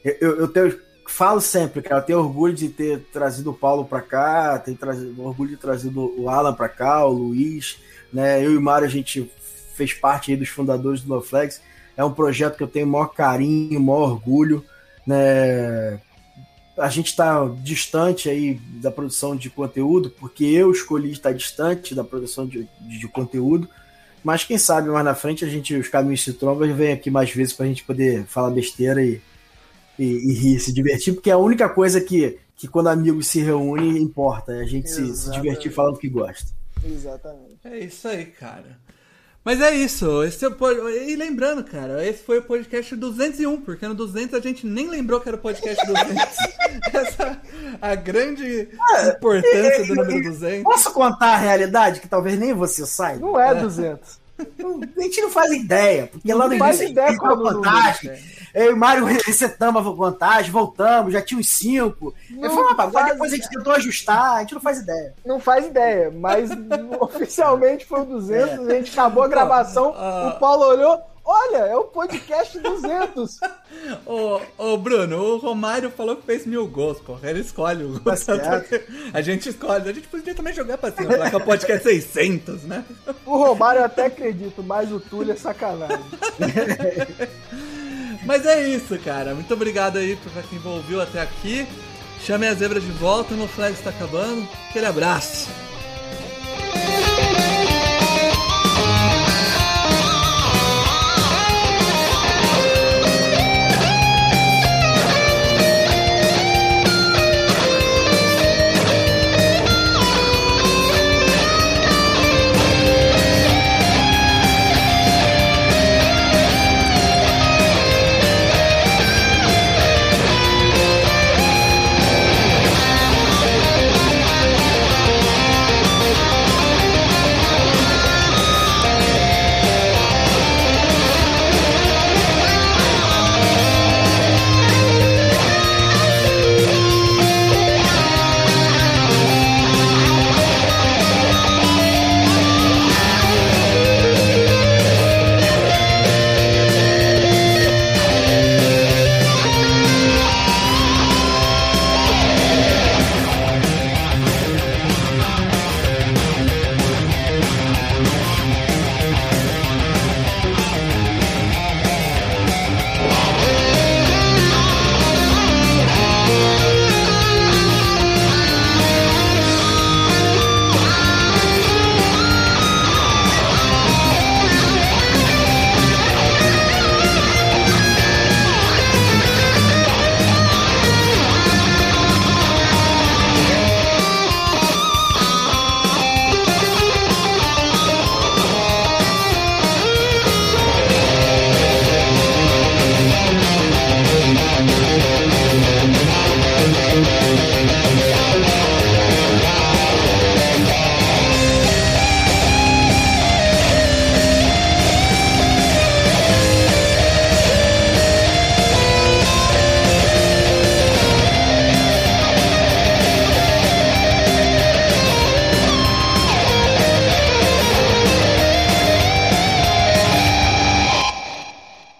eu, eu, tenho, falo sempre, cara, eu tenho orgulho de ter trazido o Paulo pra cá, tenho trazido, orgulho de ter trazido o Alan pra cá, o Luiz, né? Eu e o Mário, a gente fez parte aí dos fundadores do NoFlex. É um projeto que eu tenho o maior carinho, o maior orgulho, né? a gente está distante aí da produção de conteúdo, porque eu escolhi estar distante da produção de, de conteúdo, mas quem sabe mais na frente a gente, os caminhos se trombam e vem aqui mais vezes para a gente poder falar besteira e, e, e rir, se divertir, porque é a única coisa que, que quando amigos se reúnem importa, é a gente se, se divertir falando o que gosta. Exatamente. É isso aí, cara. Mas é isso. Esse é o. E lembrando, cara, esse foi o podcast 201, porque no 200 a gente nem lembrou que era o podcast 200. Essa é a grande importância do número 200. Posso contar a realidade que talvez nem você saiba? Não é 200. A gente não faz ideia, porque lá no faz início ideia vantagem. Eu e o Mário resetamos a vantagem, voltamos, já tinha uns cinco. Não Eu falei, rapaz, faz depois a gente tentou ajustar, a gente não faz ideia. Não faz ideia, mas oficialmente foi o 200, a gente acabou a gravação, Ah. o Paulo olhou, olha, é o podcast 200. Ô, ô, Bruno, o Romário falou que fez mil gols, porra. Ele escolhe o gol. Tá. A gente escolhe. A gente podia também jogar pra cima, falar que é o podcast 600, né? O Romário eu até acredito, mas o Túlio é sacanagem. Mas é isso, cara. Muito obrigado aí pra quem ouviu até aqui. Chame a zebra de volta, no flag está acabando. Aquele abraço.